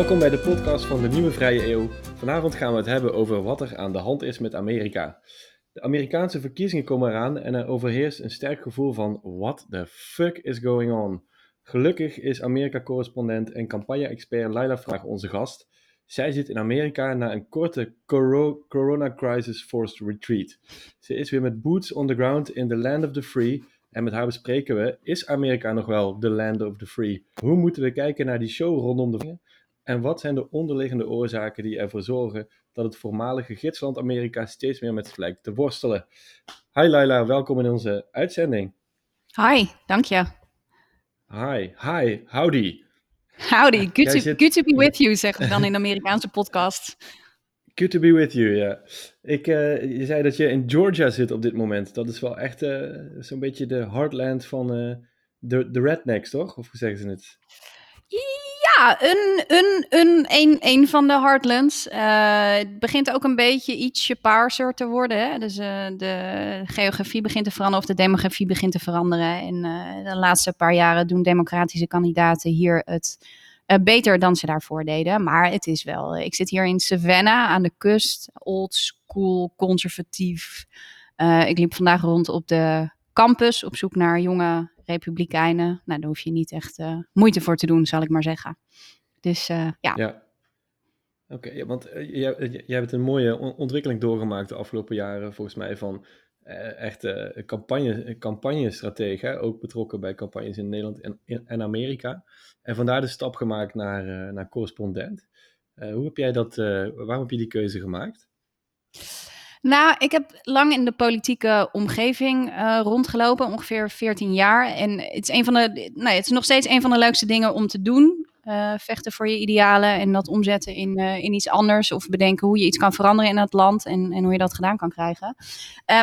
Welkom bij de podcast van de Nieuwe Vrije Eeuw. Vanavond gaan we het hebben over wat er aan de hand is met Amerika. De Amerikaanse verkiezingen komen eraan en er overheerst een sterk gevoel van what the fuck is going on. Gelukkig is Amerika-correspondent en campagne-expert Laila Vraag onze gast. Zij zit in Amerika na een korte coro corona crisis forced retreat. Ze is weer met boots on the ground in the land of the free en met haar bespreken we, is Amerika nog wel the land of the free? Hoe moeten we kijken naar die show rondom de en wat zijn de onderliggende oorzaken die ervoor zorgen dat het voormalige gidsland Amerika steeds meer met vlek te worstelen? Hi Laila, welkom in onze uitzending. Hi, dank je. Hi, hi, howdy. Howdy, good, to, good to be with you, zeggen we dan in de Amerikaanse podcast. Good to be with you, ja. Ik, uh, je zei dat je in Georgia zit op dit moment. Dat is wel echt uh, zo'n beetje de heartland van uh, de, de rednecks, toch? Of hoe zeggen ze het? Een, een, een, een, van de Heartlands. Uh, het begint ook een beetje ietsje paarser te worden. Hè? Dus uh, de geografie begint te veranderen of de demografie begint te veranderen. En uh, de laatste paar jaren doen democratische kandidaten hier het beter dan ze daarvoor deden. Maar het is wel, ik zit hier in Savannah aan de kust. Old school, conservatief. ik liep vandaag rond op de campus op zoek naar jonge republikeinen. Nou, daar hoef je niet echt uh, moeite voor te doen, zal ik maar zeggen. Dus uh, ja. ja. Oké, want uh, jij, jij hebt een mooie ontwikkeling doorgemaakt de afgelopen jaren, volgens mij, van echt campagne, campagnestratege, ook betrokken bij campagnes in Nederland en, en Amerika. En vandaar de stap gemaakt naar, naar correspondent. hoe heb jij dat, waarom heb je die keuze gemaakt? Nou, ik heb lang in de politieke omgeving uh, rondgelopen, ongeveer 14 jaar. En het is, van de, nou, het is nog steeds een van de leukste dingen om te doen. Uh, vechten voor je idealen en dat omzetten in, uh, in iets anders. Of bedenken hoe je iets kan veranderen in het land en, en hoe je dat gedaan kan krijgen.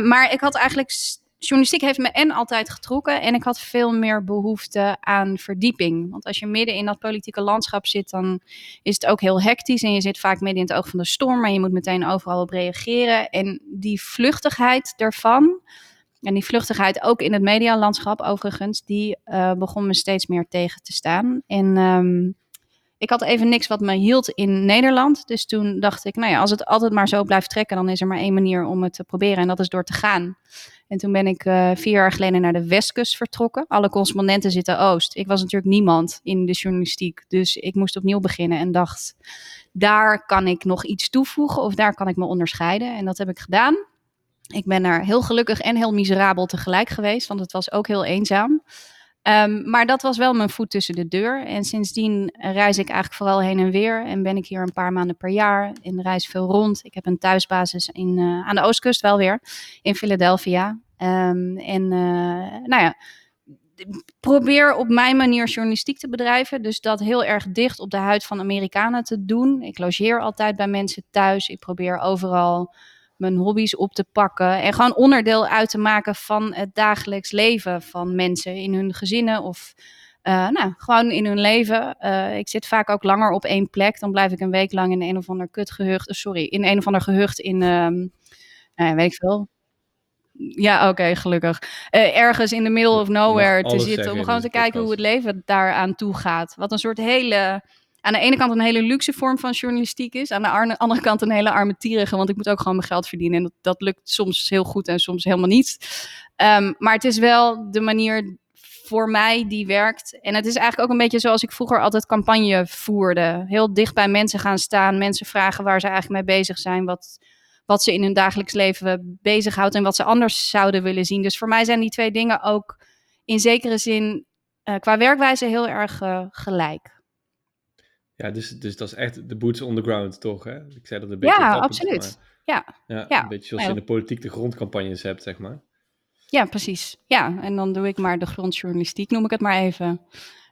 maar ik had eigenlijk journalistiek heeft me en altijd getrokken en ik had veel meer behoefte aan verdieping. Want als je midden in dat politieke landschap zit, dan is het ook heel hectisch en je zit vaak midden in het oog van de storm, maar je moet meteen overal op reageren. En die vluchtigheid daarvan, en die vluchtigheid ook in het medialandschap overigens, die uh, begon me steeds meer tegen te staan. En um, ik had even niks wat me hield in Nederland. Dus toen dacht ik, nou ja, als het altijd maar zo blijft trekken, dan is er maar één manier om het te proberen. En dat is door te gaan. En toen ben ik uh, vier jaar geleden naar de Westkust vertrokken. Alle correspondenten zitten Oost. Ik was natuurlijk niemand in de journalistiek. Dus ik moest opnieuw beginnen en dacht, daar kan ik nog iets toevoegen of daar kan ik me onderscheiden. En dat heb ik gedaan. Ik ben er heel gelukkig en heel miserabel tegelijk geweest, want het was ook heel eenzaam. Um, maar dat was wel mijn voet tussen de deur. En sindsdien reis ik eigenlijk vooral heen en weer. En ben ik hier een paar maanden per jaar. En reis veel rond. Ik heb een thuisbasis in, uh, aan de oostkust wel weer. In Philadelphia. Um, en uh, nou ja, probeer op mijn manier journalistiek te bedrijven. Dus dat heel erg dicht op de huid van Amerikanen te doen. Ik logeer altijd bij mensen thuis. Ik probeer overal mijn hobby's op te pakken. En gewoon onderdeel uit te maken van het dagelijks leven van mensen in hun gezinnen of uh, nou, gewoon in hun leven. Uh, ik zit vaak ook langer op één plek. Dan blijf ik een week lang in een of ander kutgehucht. Sorry, in een of ander gehucht in, um, uh, weet ik veel. Ja, oké, okay, gelukkig. ergens in the middle of nowhere te zitten. Om gewoon te kijken hoe het leven daaraan toe gaat. Wat een soort hele aan de ene kant een hele luxe vorm van journalistiek is. Aan de andere kant een hele armetierige, want ik moet ook gewoon mijn geld verdienen. En dat, dat lukt soms heel goed en soms helemaal niet. Um, maar het is wel de manier voor mij die werkt. En het is eigenlijk ook een beetje zoals ik vroeger altijd campagne voerde. Heel dicht bij mensen gaan staan, mensen vragen waar ze eigenlijk mee bezig zijn, wat, wat ze in hun dagelijks leven bezighoudt en wat ze anders zouden willen zien. Dus voor mij zijn die twee dingen ook in zekere zin uh, qua werkwijze heel erg uh, gelijk. Ja, dus, dus dat is echt de boots on the ground, toch? Hè? Ik zei dat een beetje. Ja, absoluut. Ja. ja. Ja, Een beetje zoals je in de politiek de grondcampagnes hebt, zeg maar. Ja, precies. Ja, en dan doe ik maar de grondjournalistiek, noem ik het maar even.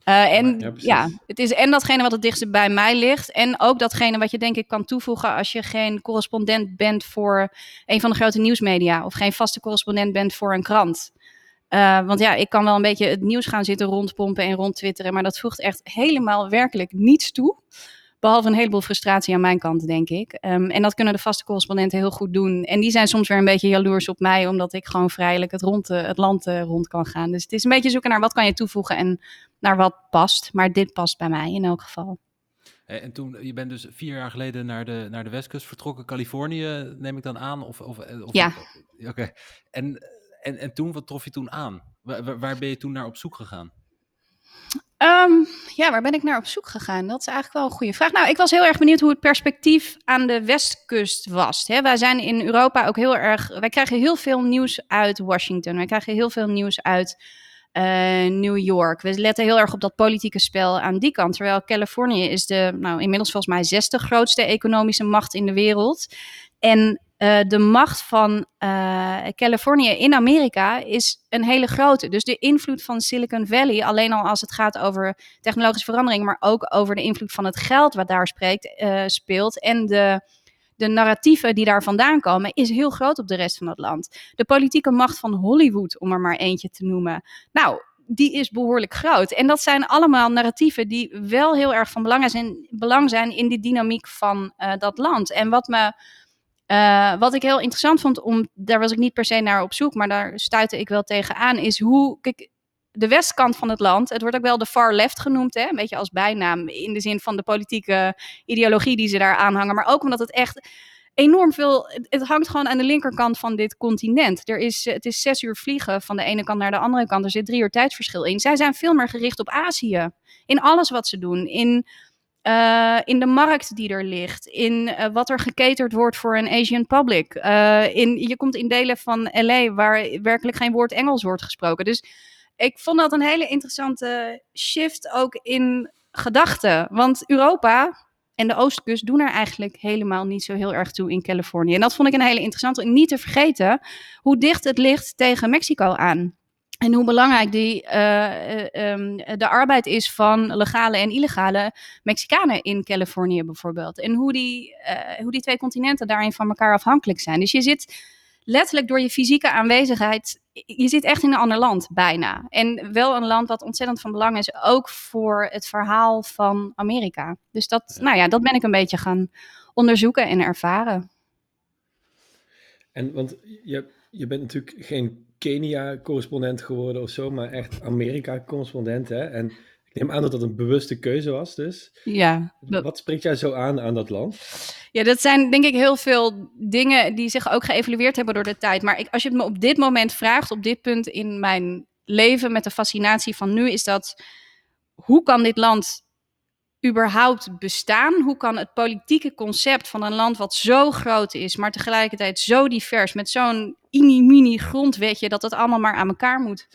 Uh, en ja, ja, het is en datgene wat het dichtst bij mij ligt. En ook datgene wat je denk ik kan toevoegen als je geen correspondent bent voor een van de grote nieuwsmedia. Of geen vaste correspondent bent voor een krant. Uh, want ja, ik kan wel een beetje het nieuws gaan zitten rondpompen en rondtwitteren, maar dat voegt echt helemaal werkelijk niets toe. Behalve een heleboel frustratie aan mijn kant, denk ik. Um, en dat kunnen de vaste correspondenten heel goed doen. En die zijn soms weer een beetje jaloers op mij, omdat ik gewoon vrijelijk het, rond, uh, het land uh, rond kan gaan. Dus het is een beetje zoeken naar wat kan je toevoegen en naar wat past. Maar dit past bij mij in elk geval. En toen, je bent dus vier jaar geleden naar de, naar de Westkust vertrokken, Californië, neem ik dan aan? Of, of, of ja. Oké. En, en, en toen, wat trof je toen aan? Waar, waar ben je toen naar op zoek gegaan? Ehm, ja, waar ben ik naar op zoek gegaan? Dat is eigenlijk wel een goede vraag. Nou, ik was heel erg benieuwd hoe het perspectief aan de westkust was. Hè, wij zijn in Europa ook heel erg. Wij krijgen heel veel nieuws uit Washington. Wij krijgen heel veel nieuws uit uh, New York. We letten heel erg op dat politieke spel aan die kant. Terwijl Californië is de, nou, inmiddels volgens mij zesde grootste economische macht in de wereld. En uh, de macht van uh, Californië in Amerika is een hele grote. Dus de invloed van Silicon Valley, alleen al als het gaat over technologische verandering, maar ook over de invloed van het geld wat daar spreekt, uh, speelt en de, de narratieven die daar vandaan komen, is heel groot op de rest van het land. De politieke macht van Hollywood, om er maar eentje te noemen. Nou, die is behoorlijk groot. En dat zijn allemaal narratieven die wel heel erg van belang zijn, belang zijn in de dynamiek van dat land. En wat me uh, wat ik heel interessant vond, om, daar was ik niet per se naar op zoek, maar daar stuitte ik wel tegenaan, is hoe, kijk, de westkant van het land, het wordt ook wel de far left genoemd, hè, een beetje als bijnaam, in de zin van de politieke ideologie die ze daar aanhangen, maar ook omdat het echt enorm veel, het, hangt gewoon aan de linkerkant van dit continent. Er is, het is zes uur vliegen van de ene kant naar de andere kant, er zit drie uur tijdsverschil in. Zij zijn veel meer gericht op Azië, in alles wat ze doen, in uh, in de markt die er ligt, in uh, wat er geketerd wordt voor een Asian public. Uh, in, je komt in delen van LA waar werkelijk geen woord Engels wordt gesproken. Dus ik vond dat een hele interessante shift ook in gedachten. Want Europa en de Oostkust doen er eigenlijk helemaal niet zo heel erg toe in Californië. En dat vond ik een hele interessante. Niet te vergeten hoe dicht het ligt tegen Mexico aan. En hoe belangrijk die, uh, um, de arbeid is van legale en illegale Mexicanen in Californië bijvoorbeeld. En hoe die, uh, hoe die twee continenten daarin van elkaar afhankelijk zijn. Dus je zit letterlijk door je fysieke aanwezigheid, je zit echt in een ander land bijna. En wel een land wat ontzettend van belang is, ook voor het verhaal van Amerika. Dus dat, nou ja, dat ben ik een beetje gaan onderzoeken en ervaren. En want je, je bent natuurlijk geen Kenia-correspondent geworden of zo, maar echt Amerika-correspondent. En ik neem aan dat dat een bewuste keuze was, dus. Ja. Wat spreekt jij zo aan aan dat land? Ja, dat zijn denk ik heel veel dingen die zich ook geëvalueerd hebben door de tijd. Maar ik, als je het me op dit moment vraagt, op dit punt in mijn leven met de fascinatie van nu, is dat hoe kan dit land überhaupt bestaan? Hoe kan het politieke concept van een land wat zo groot is, maar tegelijkertijd zo divers, met zo'n mini-mini grondwetje, dat het allemaal maar aan elkaar moet,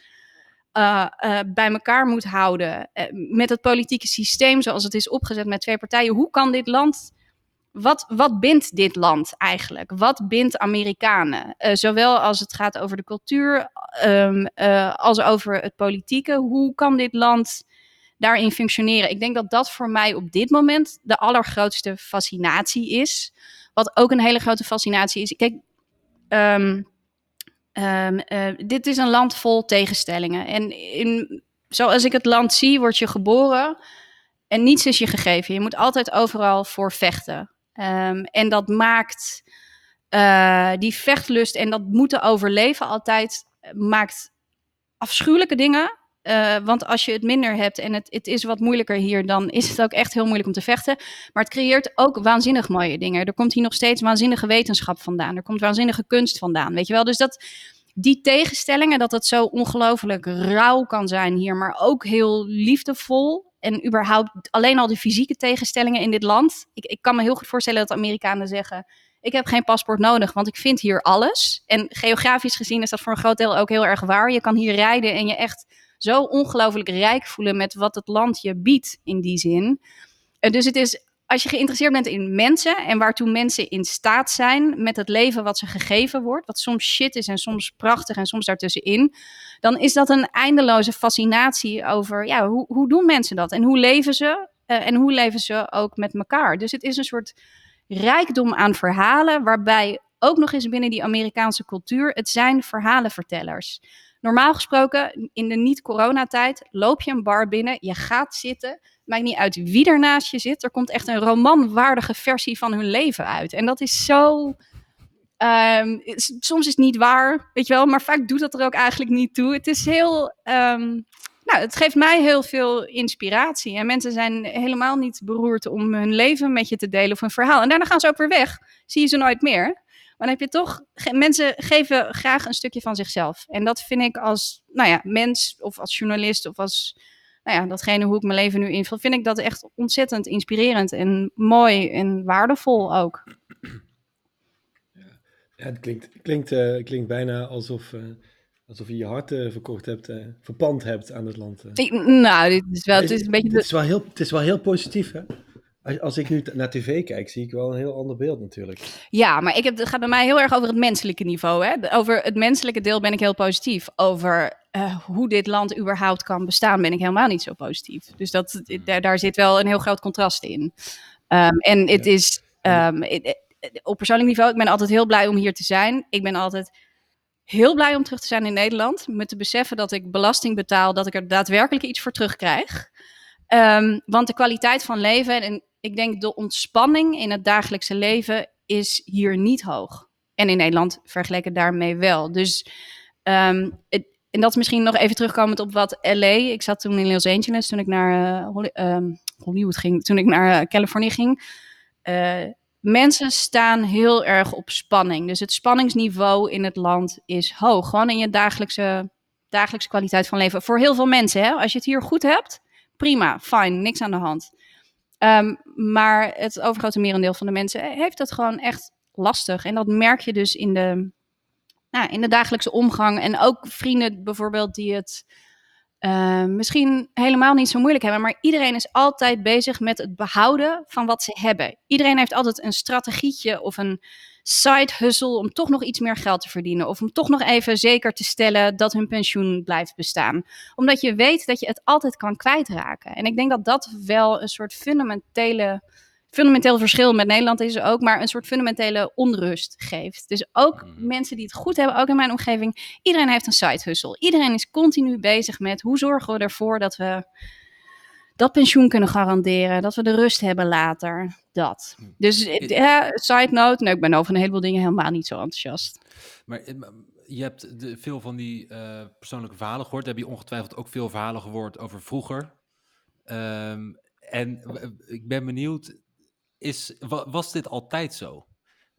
uh, uh, bij elkaar moet houden, uh, met het politieke systeem zoals het is opgezet met twee partijen, hoe kan dit land, wat, wat bindt dit land eigenlijk? Wat bindt Amerikanen? zowel als het gaat over de cultuur um, als over het politieke. Hoe kan dit land daarin functioneren. Ik denk dat dat voor mij op dit moment de allergrootste fascinatie is. Wat ook een hele grote fascinatie is. Kijk, um, um, uh, dit is een land vol tegenstellingen. En in, zoals ik het land zie, word je geboren en niets is je gegeven. Je moet altijd overal voor vechten. Um, en dat maakt uh, die vechtlust en dat moeten overleven altijd, maakt afschuwelijke dingen uh, want als je het minder hebt en het, het is wat moeilijker hier, dan is het ook echt heel moeilijk om te vechten. Maar het creëert ook waanzinnig mooie dingen. Er komt hier nog steeds waanzinnige wetenschap vandaan. Er komt waanzinnige kunst vandaan. Weet je wel? Dus dat die tegenstellingen, dat het zo ongelooflijk rauw kan zijn hier, maar ook heel liefdevol. En überhaupt alleen al de fysieke tegenstellingen in dit land. Ik, ik kan me heel goed voorstellen dat Amerikanen zeggen. Ik heb geen paspoort nodig, want ik vind hier alles. En geografisch gezien is dat voor een groot deel ook heel erg waar. Je kan hier rijden en je echt zo ongelooflijk rijk voelen met wat het land je biedt in die zin. Uh, dus het is, als je geïnteresseerd bent in mensen en waartoe mensen in staat zijn met het leven wat ze gegeven wordt, wat soms shit is en soms prachtig en soms daartussenin, dan is dat een eindeloze fascinatie over, ja, hoe, hoe doen mensen dat en hoe leven ze uh, en hoe leven ze ook met elkaar. Dus het is een soort rijkdom aan verhalen waarbij ook nog eens binnen die Amerikaanse cultuur, het zijn verhalenvertellers. Normaal gesproken, in de niet-coronatijd, loop je een bar binnen, je gaat zitten. Maakt niet uit wie er naast je zit. Er komt echt een romanwaardige versie van hun leven uit. En dat is zo. Um, soms is het niet waar, weet je wel, maar vaak doet dat er ook eigenlijk niet toe. Het is heel. Um, nou, het geeft mij heel veel inspiratie. En mensen zijn helemaal niet beroerd om hun leven met je te delen of een verhaal. En daarna gaan ze ook weer weg. Zie je ze nooit meer. Maar dan heb je toch, mensen geven graag een stukje van zichzelf. En dat vind ik als, nou ja, mens of als journalist of als, nou ja, datgene hoe ik mijn leven nu invul, vind ik dat echt ontzettend inspirerend en mooi en waardevol ook. Ja, het klinkt, klinkt, uh, klinkt bijna alsof, uh, alsof je je hart uh, verkocht hebt, verpand hebt aan het land. Ik, nou, dit is wel, het is een beetje... Het is wel heel, het is wel heel positief, hè? Als ik nu naar tv kijk, zie ik wel een heel ander beeld natuurlijk. Ja, maar ik heb, het gaat bij mij heel erg over het menselijke niveau. Hè? Over het menselijke deel ben ik heel positief. Over hoe dit land überhaupt kan bestaan, ben ik helemaal niet zo positief. Dus dat, daar, daar zit wel een heel groot contrast in. Um, en het ja. is... Um, op persoonlijk niveau, ik ben altijd heel blij om hier te zijn. Ik ben altijd heel blij om terug te zijn in Nederland. Met te beseffen dat ik belasting betaal, dat ik er daadwerkelijk iets voor terugkrijg. Um, want de kwaliteit van leven en ik denk de ontspanning in het dagelijkse leven is hier niet hoog. En in Nederland vergeleken daarmee wel. Dus um, het, en dat is misschien nog even terugkomend op wat LA. Ik zat toen in Los Angeles toen ik naar Holly, um, Hollywood ging, toen ik naar uh, Californië ging. Uh, mensen staan heel erg op spanning. Dus het spanningsniveau in het land is hoog. Gewoon in je dagelijkse, dagelijkse kwaliteit van leven. Voor heel veel mensen, hè? als je het hier goed hebt, prima, fijn, niks aan de hand. Um, maar het overgrote merendeel van de mensen heeft het gewoon echt lastig. En dat merk je dus in de, nou, in de dagelijkse omgang. En ook vrienden bijvoorbeeld die het uh, misschien helemaal niet zo moeilijk hebben. Maar iedereen is altijd bezig met het behouden van wat ze hebben. Iedereen heeft altijd een strategietje of een side hustle om toch nog iets meer geld te verdienen. Of om toch nog even zeker te stellen dat hun pensioen blijft bestaan. Omdat je weet dat je het altijd kan kwijtraken. En ik denk dat dat wel een soort fundamentele fundamenteel verschil met Nederland is ook maar een soort fundamentele onrust geeft. Dus ook mm. mensen die het goed hebben, ook in mijn omgeving, iedereen heeft een side hustle. Iedereen is continu bezig met hoe zorgen we ervoor dat we dat pensioen kunnen garanderen, dat we de rust hebben later, dat. Mm. Dus ja, side note, nou, ik ben over een heleboel dingen helemaal niet zo enthousiast. Maar je hebt de, veel van die uh, persoonlijke verhalen gehoord. Heb je ongetwijfeld ook veel verhalen gehoord over vroeger. Um, en ik ben benieuwd, is, was dit altijd zo?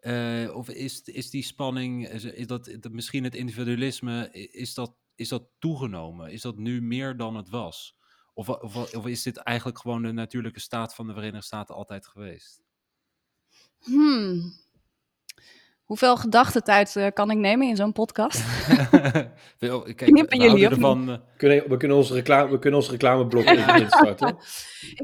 Uh, of is, is die spanning, is, is dat, misschien het individualisme, is dat, is dat toegenomen? Is dat nu meer dan het was? Of, of, of is dit eigenlijk gewoon de natuurlijke staat van de Verenigde Staten altijd geweest? Hmm. Hoeveel gedachtentijd uh, kan ik nemen in zo'n podcast? Kijk, Knippen jullie ervan, uh... kunnen, we, kunnen onze reclame, we kunnen onze reclameblok even instarten.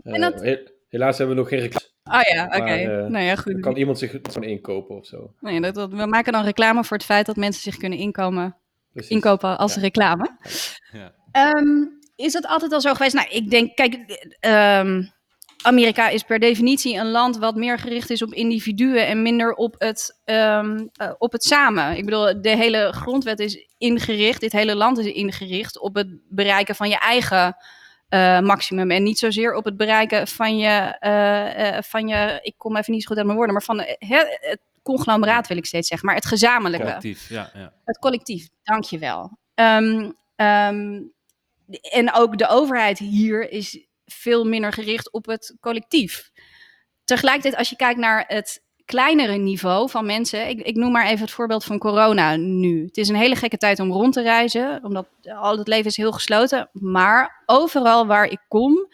Uh, dat... Helaas hebben we nog geen reclame. Oh ja, oké. Okay. Uh, nou ja, goed. Kan iemand zich gewoon inkopen of zo? Nee, dat, dat, we maken dan reclame voor het feit dat mensen zich kunnen inkomen, inkopen als ja. reclame. Ja. Um, is dat altijd al zo geweest? Nou, ik denk, kijk, um, Amerika is per definitie een land wat meer gericht is op individuen en minder op het, um, uh, op het samen. Ik bedoel, de hele grondwet is ingericht, dit hele land is ingericht op het bereiken van je eigen uh, maximum. En niet zozeer op het bereiken van je, uh, uh, van je ik kom even niet zo goed uit mijn woorden, maar van het conglomeraat wil ik steeds zeggen, maar het gezamenlijke. Collectief, ja. ja. Het collectief, dankjewel. Um, um, en ook de overheid hier is veel minder gericht op het collectief. Tegelijkertijd, als je kijkt naar het kleinere niveau van mensen. Ik, ik, noem maar even het voorbeeld van corona nu. Het is een hele gekke tijd om rond te reizen, omdat al het leven is heel gesloten. Maar overal waar ik kom,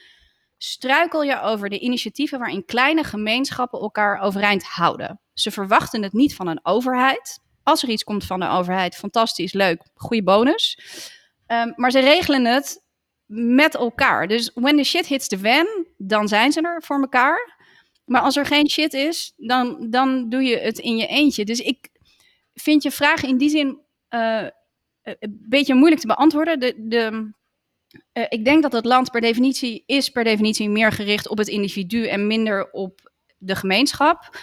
struikel je over de initiatieven waarin kleine gemeenschappen elkaar overeind houden. Ze verwachten het niet van een overheid. Als er iets komt van de overheid, fantastisch, leuk, goede bonus. Um, maar ze regelen het met elkaar. Dus when the shit hits the fan, dan zijn ze er voor elkaar. Maar als er geen shit is, dan, dan doe je het in je eentje. Dus ik vind je vraag in die zin uh, een beetje moeilijk te beantwoorden. De, de, uh, ik denk dat het land per definitie is per definitie meer gericht op het individu en minder op de gemeenschap.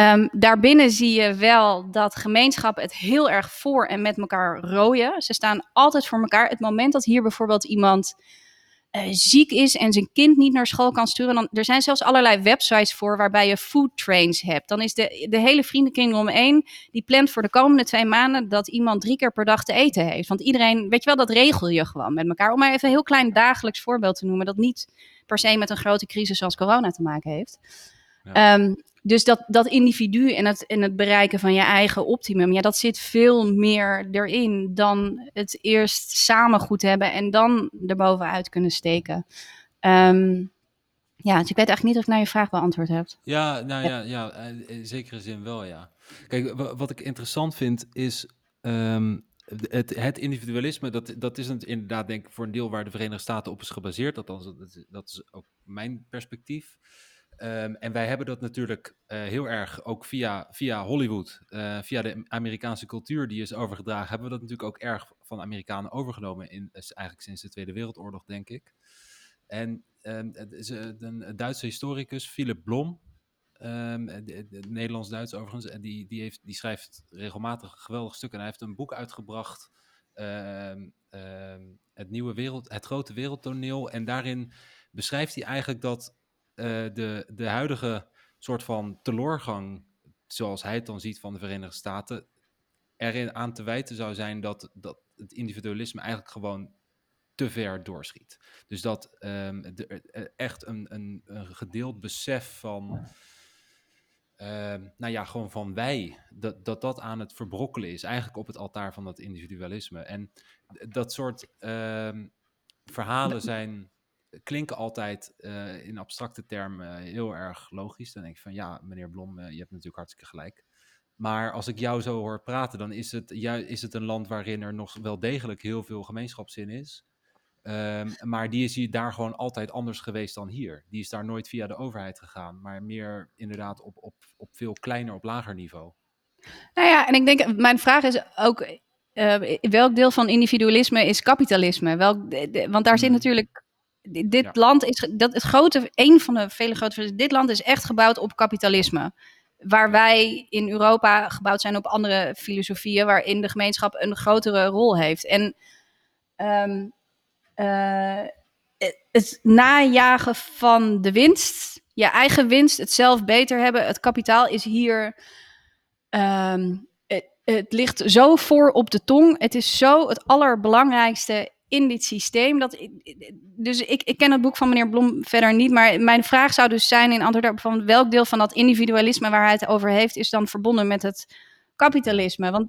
Um, daarbinnen zie je wel dat gemeenschappen het heel erg voor en met elkaar rooien. Ze staan altijd voor elkaar. Het moment dat hier bijvoorbeeld iemand eh, ziek is en zijn kind niet naar school kan sturen. Dan, er zijn zelfs allerlei websites voor waarbij je food trains hebt. Dan is de, de hele vriendenkring om één, die plant voor de komende twee maanden dat iemand drie keer per dag te eten heeft. Want iedereen, weet je wel, dat regel je gewoon met elkaar. Om maar even een heel klein dagelijks voorbeeld te noemen, dat niet per se met een grote crisis zoals corona te maken heeft. Ja. Ehm, dus dat, dat individu en het, en het bereiken van je eigen optimum, ja, dat zit veel meer erin dan het eerst samen goed hebben en dan erbovenuit kunnen steken. Ehm, ja, dus ik weet eigenlijk niet of ik naar je vraag beantwoord heb. Ja, nou ja, ja eh, in zekere zin wel, ja. Kijk, wa- wat ik interessant vind is ehm, het, het individualisme. Dat, dat is het inderdaad, denk ik, voor een deel waar de Verenigde Staten op is gebaseerd. Althans, dat is ook mijn perspectief. Ehm, en wij hebben dat natuurlijk eh, heel erg ook via, via Hollywood, eh, via de Amerikaanse cultuur die is overgedragen, hebben we dat natuurlijk ook erg van Amerikanen overgenomen, in, eigenlijk sinds de Tweede Wereldoorlog, denk ik. En ehm, is eh, een Duitse historicus, Philip Blom, ehm, eh, de- de- Nederlands-Duits overigens, en die, die, heeft, die schrijft regelmatig geweldig stukken. En hij heeft een boek uitgebracht, het, nieuwe wereld, het grote wereldtoneel. En daarin beschrijft hij eigenlijk dat eh, de, de huidige soort van teloorgang, zoals hij het dan ziet van de Verenigde Staten, erin aan te wijten zou zijn dat, dat het individualisme eigenlijk gewoon te ver doorschiet. Dus dat ehm, de- er echt een, een, een gedeeld besef van, ehm, nou ja, gewoon van wij, dat, dat dat aan het verbrokkelen is, eigenlijk op het altaar van dat individualisme. En dat soort ehm, verhalen zijn, klinken altijd eh, in abstracte termen heel erg logisch. Dan denk ik van, ja, meneer Blom, eh, je hebt natuurlijk hartstikke gelijk. Maar als ik jou zo hoor praten, dan is het, ju- is het een land waarin er nog wel degelijk heel veel gemeenschapszin is. Ehm, maar die is hier daar gewoon altijd anders geweest dan hier. Die is daar nooit via de overheid gegaan, maar meer inderdaad op, op, op veel kleiner, op lager niveau. Nou ja, en ik denk, mijn vraag is ook, eh, welk deel van individualisme is kapitalisme? Welk, de- de- want daar zit Hmm. natuurlijk, dit Ja. land is, dat het grote, een van de vele grote, verschillen, dit land is echt gebouwd op kapitalisme. Waar wij in Europa gebouwd zijn op andere filosofieën, waarin de gemeenschap een grotere rol heeft. En ehm, eh, het- najagen van de winst, je eigen winst, het zelf beter hebben, het kapitaal is hier Ehm, het, het ligt zo voor op de tong. Het is zo het allerbelangrijkste in dit systeem. Dat, dus ik, ik ken het boek van meneer Blom verder niet. Maar mijn vraag zou dus zijn in antwoord daarop van welk deel van dat individualisme waar hij het over heeft, is dan verbonden met het kapitalisme. Want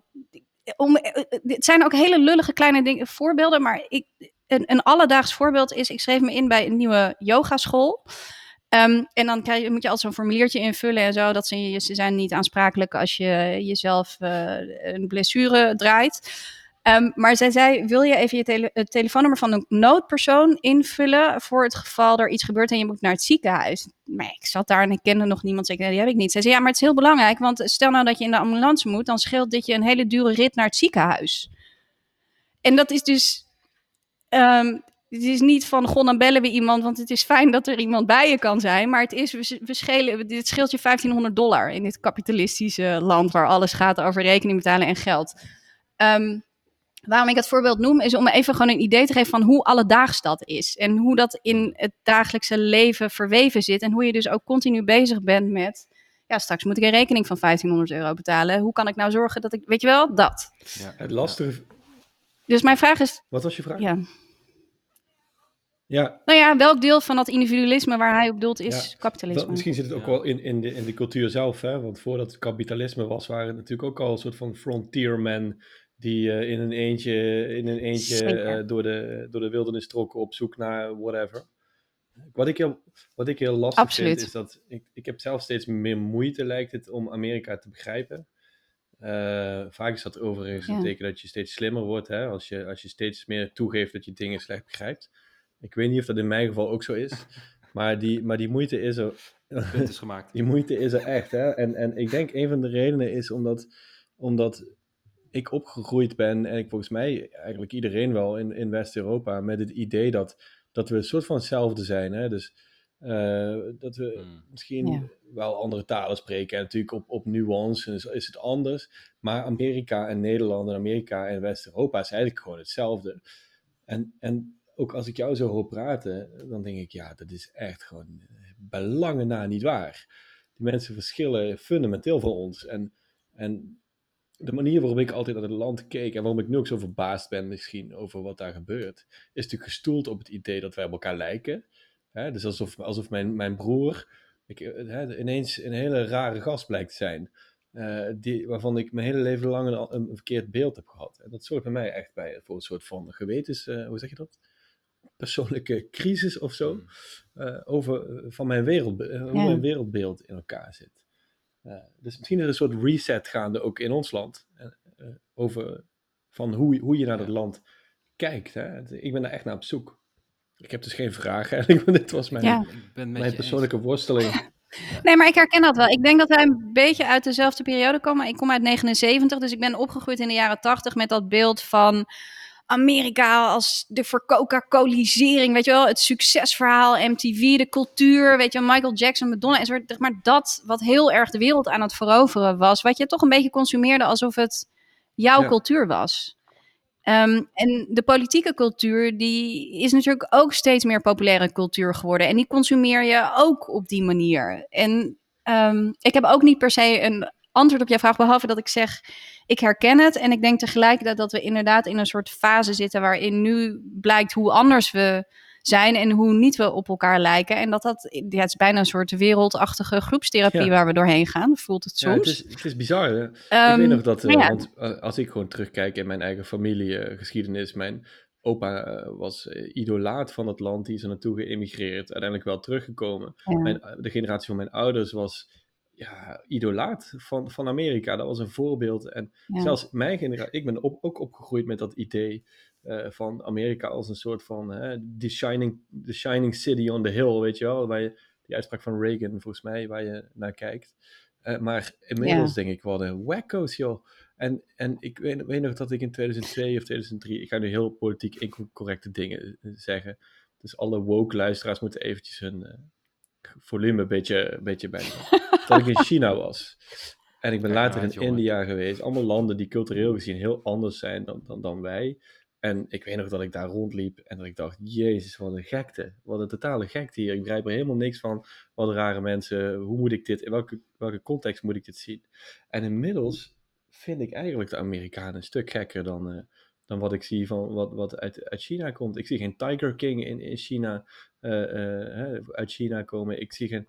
om, het zijn ook hele lullige kleine dingen, voorbeelden. Maar ik, een, een alledaags voorbeeld is, ik schreef me in bij een nieuwe yogaschool. Ehm, en dan krijg je, moet je altijd zo'n formuliertje invullen en zo. Dat ze, ze zijn niet aansprakelijk als je jezelf eh, een blessure draait. Ehm, maar zij zei, wil je even je het telefoonnummer van een noodpersoon invullen... voor het geval er iets gebeurt en je moet naar het ziekenhuis? Maar ik zat daar en ik kende nog niemand. Nee, die heb ik niet. Zij zei, ja, maar het is heel belangrijk. Want stel nou dat je in de ambulance moet... dan scheelt dit je een hele dure rit naar het ziekenhuis. En dat is dus... ehm, het is niet van, goh, dan bellen we iemand, want het is fijn dat er iemand bij je kan zijn. Maar het is, we, schelen, dit scheelt je 1500 dollar in dit kapitalistische land waar alles gaat over rekening betalen en geld. Ehm, waarom ik het voorbeeld noem, is om even gewoon een idee te geven van hoe alledaags dat is. En hoe dat in het dagelijkse leven verweven zit. En hoe je dus ook continu bezig bent met, ja, straks moet ik een rekening van 1500 euro betalen. Hoe kan ik nou zorgen dat ik, weet je wel, dat. Ja, Het lastige... Dus mijn vraag is, Wat was je vraag? ja, Ja, nou ja, welk deel van dat individualisme waar hij op doelt is Ja, kapitalisme? dat, misschien zit het ook Ja. wel in, in, de, in de cultuur zelf. Hè? Want voordat het kapitalisme was, waren het natuurlijk ook al een soort van frontiermen... die eh, in een eentje, in een eentje eh, door, de, door de wildernis trokken op zoek naar whatever. Wat ik heel, wat ik heel lastig Absoluut. vind, is dat ik, ik heb zelf steeds meer moeite, lijkt het, om Amerika te begrijpen. Eh, vaak is dat overigens een Ja. teken dat je steeds slimmer wordt, hè? Als, je, als je steeds meer toegeeft dat je dingen slecht begrijpt. Ik weet niet of dat in mijn geval ook zo is, maar die, maar die moeite is er. punt is gemaakt. Die moeite is er echt, hè? En, en ik denk een van de redenen is omdat, omdat ik opgegroeid ben, en ik, volgens mij eigenlijk iedereen wel in, in West-Europa, met het idee dat, dat we een soort van hetzelfde zijn. Hè? Dus eh, dat we Hmm. misschien Ja. wel andere talen spreken. En natuurlijk op, op nuance is, is het anders. Maar Amerika en Nederland en Amerika en West-Europa is eigenlijk gewoon hetzelfde. En, en ook als ik jou zo hoor praten, dan denk ik, ja, dat is echt gewoon bij lange na niet waar. Die mensen verschillen fundamenteel van ons. En, en de manier waarop ik altijd naar het land keek en waarom ik nu ook zo verbaasd ben misschien over wat daar gebeurt, is natuurlijk gestoeld op het idee dat wij op elkaar lijken. dus alsof, alsof mijn, mijn broer ik, ineens een hele rare gast blijkt te zijn. Uh, die, waarvan ik mijn hele leven lang een, een, verkeerd beeld heb gehad. En dat zorgt bij mij echt bij voor een soort van gewetens, uh, hoe zeg je dat? Persoonlijke crisis of zo. Uh, over van mijn wereld, hoe mijn wereldbeeld in elkaar zit. Dus misschien is er een soort reset gaande ook in ons land. over van hoe, hoe je naar dat land kijkt. Hè? Ik ben daar echt naar op zoek. Ik heb dus geen vraag eigenlijk, dit was mijn, ja. mijn persoonlijke worsteling. Nee, maar ik herken dat wel. Ik denk dat wij een beetje uit dezelfde periode komen. Ik kom uit 79, dus ik ben opgegroeid in de jaren 80 met dat beeld van Amerika als de vercoca-colisering, weet je wel, het succesverhaal, MTV, de cultuur, weet je wel, Michael Jackson, Madonna, en zo, maar dat wat heel erg de wereld aan het veroveren was, wat je toch een beetje consumeerde alsof het jouw cultuur was. Ehm, en de politieke cultuur, die is natuurlijk ook steeds meer populaire cultuur geworden. En die consumeer je ook op die manier. En ehm, ik heb ook niet per se een antwoord op jouw vraag, behalve dat ik zeg, ik herken het. En ik denk tegelijkertijd dat we inderdaad in een soort fase zitten waarin nu blijkt hoe anders we zijn en hoe niet we op elkaar lijken. En dat dat, ja, het is bijna een soort wereldachtige groepstherapie waar we doorheen gaan, voelt het soms. Ja, het, is, het is bizar. Hè? ik weet ehm, nog dat, uh, want uh, als ik gewoon terugkijk in mijn eigen familiegeschiedenis, mijn opa uh, was idolaat van het land, die is er naartoe geëmigreerd, uiteindelijk wel teruggekomen. Mijn, de generatie van mijn ouders was ja, idolaat van, van Amerika. Dat was een voorbeeld. En zelfs mijn generatie, ik ben op, ook opgegroeid met dat idee uh, van Amerika als een soort van the, shining, the shining city on the hill, weet je wel. Waar je, die uitspraak van Reagan, volgens mij, waar je naar kijkt. Uh, maar inmiddels denk ik, wat een wacko's, joh. En, en ik weet, weet, nog dat ik in 2002 of 2003, ik ga nu heel politiek incorrecte dingen zeggen. Dus alle woke luisteraars moeten eventjes hun volume een beetje, een beetje bij Dat ik in China was. En ik ben later in India geweest. Allemaal landen die cultureel gezien heel anders zijn dan, dan, dan wij. En ik weet nog dat ik daar rondliep en dat ik dacht, jezus, wat een gekte. Wat een totale gekte hier. Ik begrijp er helemaal niks van. Wat rare mensen, hoe moet ik dit, in welke, welke context moet ik dit zien? En inmiddels vind ik eigenlijk de Amerikanen een stuk gekker dan, uh, dan wat ik zie van wat, wat uit, uit China komt. Ik zie geen Tiger King in, in China, uh, uh, uit China komen. Ik zie geen...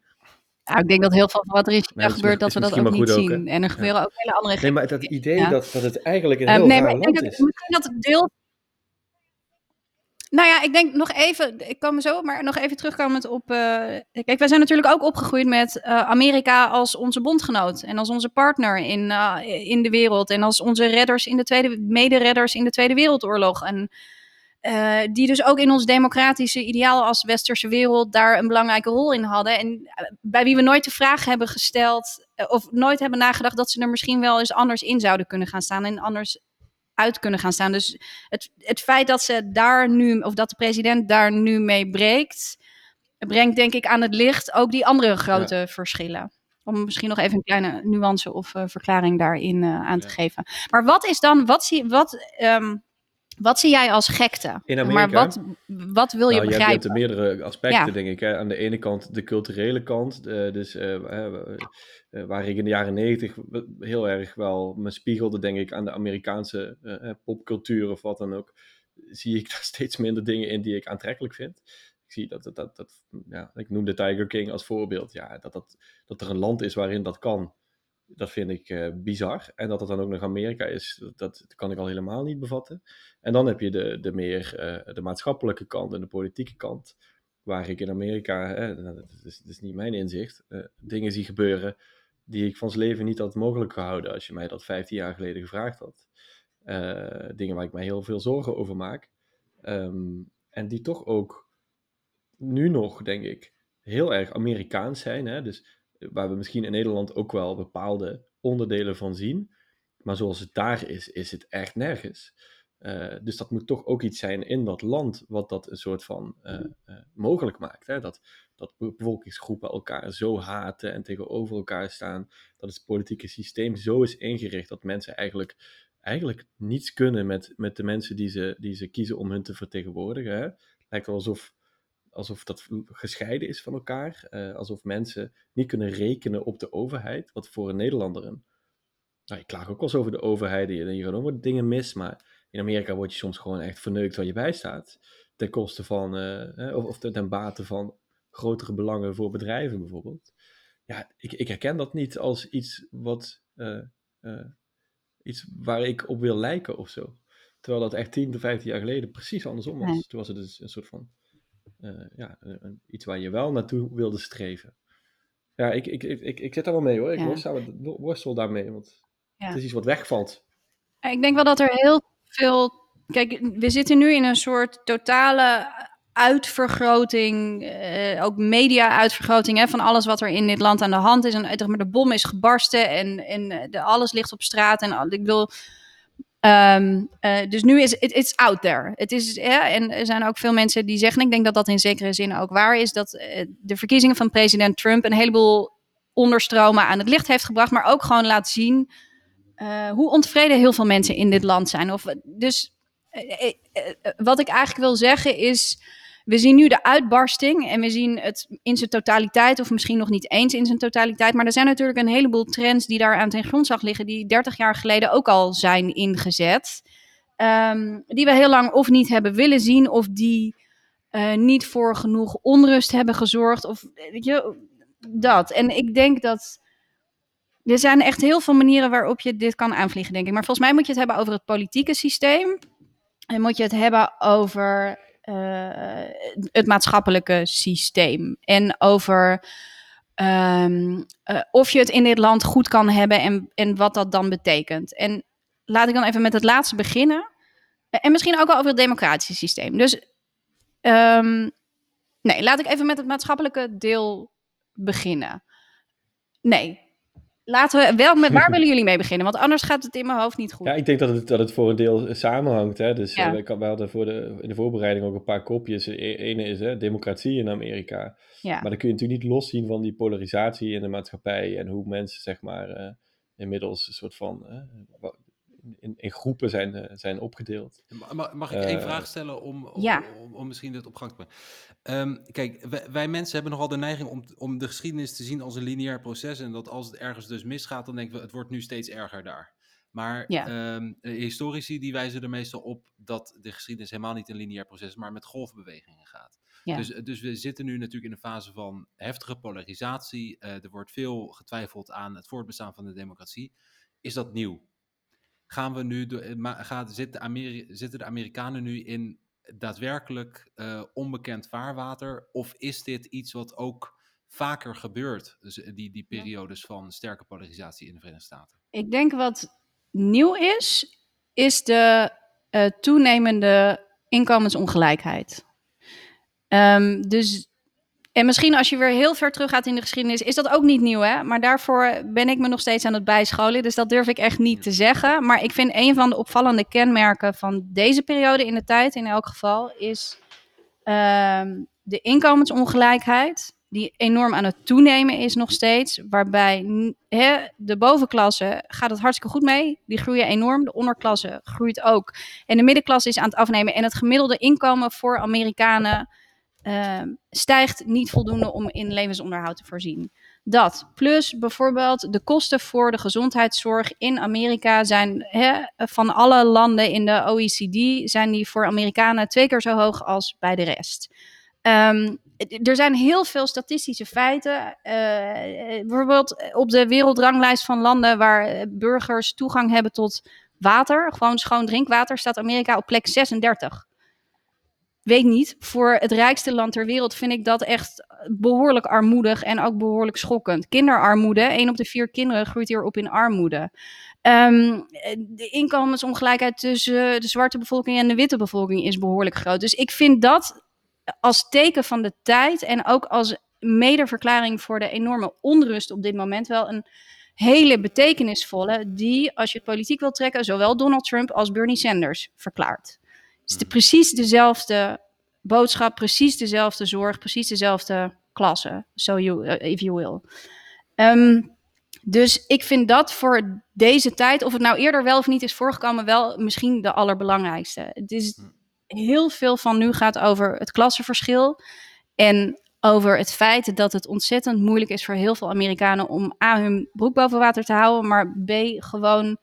Ja, ik denk dat heel veel van wat er in China gebeurt, dat we dat ook niet zien. en er gebeuren ook hele andere Nee, maar dat idee dat, dat het eigenlijk een heel nee, maar ik denk dat, is. Misschien dat het deel nou ja, ik denk nog even, ik kom zo, maar nog even terugkomend op. Uh, kijk, wij zijn natuurlijk ook opgegroeid met uh, Amerika als onze bondgenoot en als onze partner in, uh, in de wereld en als onze redders in de tweede, mederedders in de Tweede Wereldoorlog. En die dus ook in ons democratische ideaal als westerse wereld daar een belangrijke rol in hadden. En bij wie we nooit de vraag hebben gesteld of nooit hebben nagedacht dat ze er misschien wel eens anders in zouden kunnen gaan staan en anders uit kunnen gaan staan. Dus het, het feit dat ze daar nu, of dat de president daar nu mee breekt, brengt denk ik aan het licht ook die andere grote verschillen. Om misschien nog even een kleine nuance of uh, verklaring daarin uh, aan te geven. Maar wat is dan, wat zie, wat, um, wat zie jij als gekte? In Amerika? Maar wat, wat wil je nou, begrijpen? Je hebt meerdere aspecten, denk ik. Hè. Aan de ene kant de culturele kant. Uh, dus uh, waar ik in de jaren negentig heel erg wel me spiegelde, denk ik, aan de Amerikaanse uh, popcultuur of wat dan ook, zie ik daar steeds minder dingen in die ik aantrekkelijk vind. Ik zie dat, dat, dat, dat ja, ik noem de Tiger King als voorbeeld, ja, dat, dat, dat er een land is waarin dat kan. Dat vind ik uh, bizar. En dat het dan ook nog Amerika is, dat, dat, kan ik al helemaal niet bevatten. En dan heb je de, de meer uh, de maatschappelijke kant en de politieke kant. Waar ik in Amerika, dat, is, dat is niet mijn inzicht, uh, dingen zie gebeuren die ik van zijn leven niet had mogelijk gehouden als je mij dat 15 jaar geleden gevraagd had. Dingen waar ik mij heel veel zorgen over maak. Um, en die toch ook nu nog, denk ik, heel erg Amerikaans zijn. Hè? Dus waar we misschien in Nederland ook wel bepaalde onderdelen van zien. Maar zoals het daar is, is het echt nergens. Uh, dus dat moet toch ook iets zijn in dat land wat dat een soort van uh, uh, mogelijk maakt. Hè? Dat, dat bevolkingsgroepen elkaar zo haten en tegenover elkaar staan. Dat het politieke systeem zo is ingericht dat mensen eigenlijk, eigenlijk niets kunnen met, met de mensen die ze, die ze kiezen om hun te vertegenwoordigen. Hè? lijkt wel alsof, alsof dat gescheiden is van elkaar. alsof mensen niet kunnen rekenen op de overheid, wat voor een Nederlander een... Nou, ik klaag ook wel eens over de overheid, je, je gaat ook wat dingen mis, maar in Amerika word je soms gewoon echt verneukt waar je bij staat. Ten koste van, of, of ten bate van grotere belangen voor bedrijven bijvoorbeeld. Ja, ik, ik herken dat niet als iets wat iets waar ik op wil lijken of zo. Terwijl dat echt 10 tot 15 jaar geleden precies andersom was. Toen was het dus een soort van ja, een, iets waar je wel naartoe wilde streven. Ja, ik, ik, ik, ik, zit daar wel mee hoor. Ik ja. worstel, worstel daarmee, want ja. het is iets wat wegvalt. Ik denk wel dat er heel veel. Kijk, we zitten nu in een soort totale uitvergroting, uh, ook media-uitvergroting van alles wat er in dit land aan de hand is. En de bom is gebarsten en, en eh, de, alles ligt op straat. En ik bedoel, um, uh, dus nu is het it's out there. Het is, en er zijn ook veel mensen die zeggen, ik denk dat dat in zekere zin ook waar is, dat uh, de verkiezingen van president Trump een heleboel onderstromen aan het licht heeft gebracht, maar ook gewoon laat zien hoe ontevreden heel veel mensen in dit land zijn. Of, dus wat ik eigenlijk wil zeggen is we zien nu de uitbarsting en we zien het in zijn totaliteit, of misschien nog niet eens in zijn totaliteit. Maar er zijn natuurlijk een heleboel trends die daar aan ten grondslag liggen, die 30 jaar geleden ook al zijn ingezet. Um, die we heel lang of niet hebben willen zien, of die uh, niet voor genoeg onrust hebben gezorgd. Of weet je, dat. En ik denk dat. Er zijn echt heel veel manieren waarop je dit kan aanvliegen, denk ik. Maar volgens mij moet je het hebben over het politieke systeem. En moet je het hebben over het maatschappelijke systeem. En over um, uh, of je het in dit land goed kan hebben en, en wat dat dan betekent. En laat ik dan even met het laatste beginnen. En misschien ook wel over het democratische systeem. Dus um, nee, laat ik even met het maatschappelijke deel beginnen. Nee, laten we wel met waar willen jullie mee beginnen? Want anders gaat het in mijn hoofd niet goed. Ja, ik denk dat het, dat het voor een deel samenhangt. Hè? Dus ja. uh, we, hadden voor de, in de voorbereiding ook een paar kopjes. De ene is hè, democratie in Amerika. Ja. Maar dan kun je natuurlijk niet loszien van die polarisatie in de maatschappij en hoe mensen zeg maar uh, inmiddels een soort van uh, in, in, groepen zijn, zijn opgedeeld. Mag, mag ik één vraag stellen om, om, ja. om, om, misschien dit op gang te brengen? Um, kijk, wij, wij, mensen hebben nogal de neiging om, om de geschiedenis te zien als een lineair proces. En dat als het ergens dus misgaat, dan denken we, het wordt nu steeds erger daar. Maar ja. um, historici die wijzen er meestal op dat de geschiedenis helemaal niet een lineair proces is, maar met golfbewegingen gaat. Ja. Dus, dus we zitten nu natuurlijk in een fase van heftige polarisatie. Uh, er wordt veel getwijfeld aan het voortbestaan van de democratie. Is dat nieuw? Gaan we nu, de, gaat, zitten, Ameri zitten de Amerikanen nu in daadwerkelijk uh, onbekend vaarwater? Of is dit iets wat ook vaker gebeurt, dus eh, die, die periodes van sterke polarisatie in de Verenigde Staten? Ik denk wat nieuw is, is de uh, toenemende inkomensongelijkheid. Um, dus en misschien als je weer heel ver terug gaat in de geschiedenis, is dat ook niet nieuw, hè? Maar daarvoor ben ik me nog steeds aan het bijscholen. Dus dat durf ik echt niet te zeggen. Maar ik vind een van de opvallende kenmerken van deze periode in de tijd, in elk geval, is uh, de inkomensongelijkheid. Die enorm aan het toenemen is nog steeds. Waarbij de bovenklasse gaat het hartstikke goed mee. Die groeien enorm. De onderklasse groeit ook. En de middenklasse is aan het afnemen. En het gemiddelde inkomen voor Amerikanen uh, stijgt niet voldoende om in levensonderhoud te voorzien. Dat. Plus bijvoorbeeld de kosten voor de gezondheidszorg in Amerika zijn hè, van alle landen in de OECD zijn die voor Amerikanen twee keer zo hoog als bij de rest. Um, er zijn heel veel statistische feiten. Uh, bijvoorbeeld op de wereldranglijst van landen waar burgers toegang hebben tot water, gewoon schoon drinkwater, staat Amerika op plek 36 weet niet, voor het rijkste land ter wereld vind ik dat echt behoorlijk armoedig en ook behoorlijk schokkend. Kinderarmoede, één op de vier kinderen groeit hier op in armoede. Um, de inkomensongelijkheid tussen de zwarte bevolking en de witte bevolking is behoorlijk groot. Dus ik vind dat als teken van de tijd en ook als medeverklaring voor de enorme onrust op dit moment wel een hele betekenisvolle, die, als je het politiek wil trekken, zowel Donald Trump als Bernie Sanders verklaart. Het is de, precies dezelfde boodschap, precies dezelfde zorg, precies dezelfde klasse, so you, uh, if you will. Um, dus ik vind dat voor deze tijd, of het nou eerder wel of niet is voorgekomen, wel misschien de allerbelangrijkste. Het is, heel veel van nu gaat over het klassenverschil. En over het feit dat het ontzettend moeilijk is voor heel veel Amerikanen om A, hun broek boven water te houden, maar B, gewoon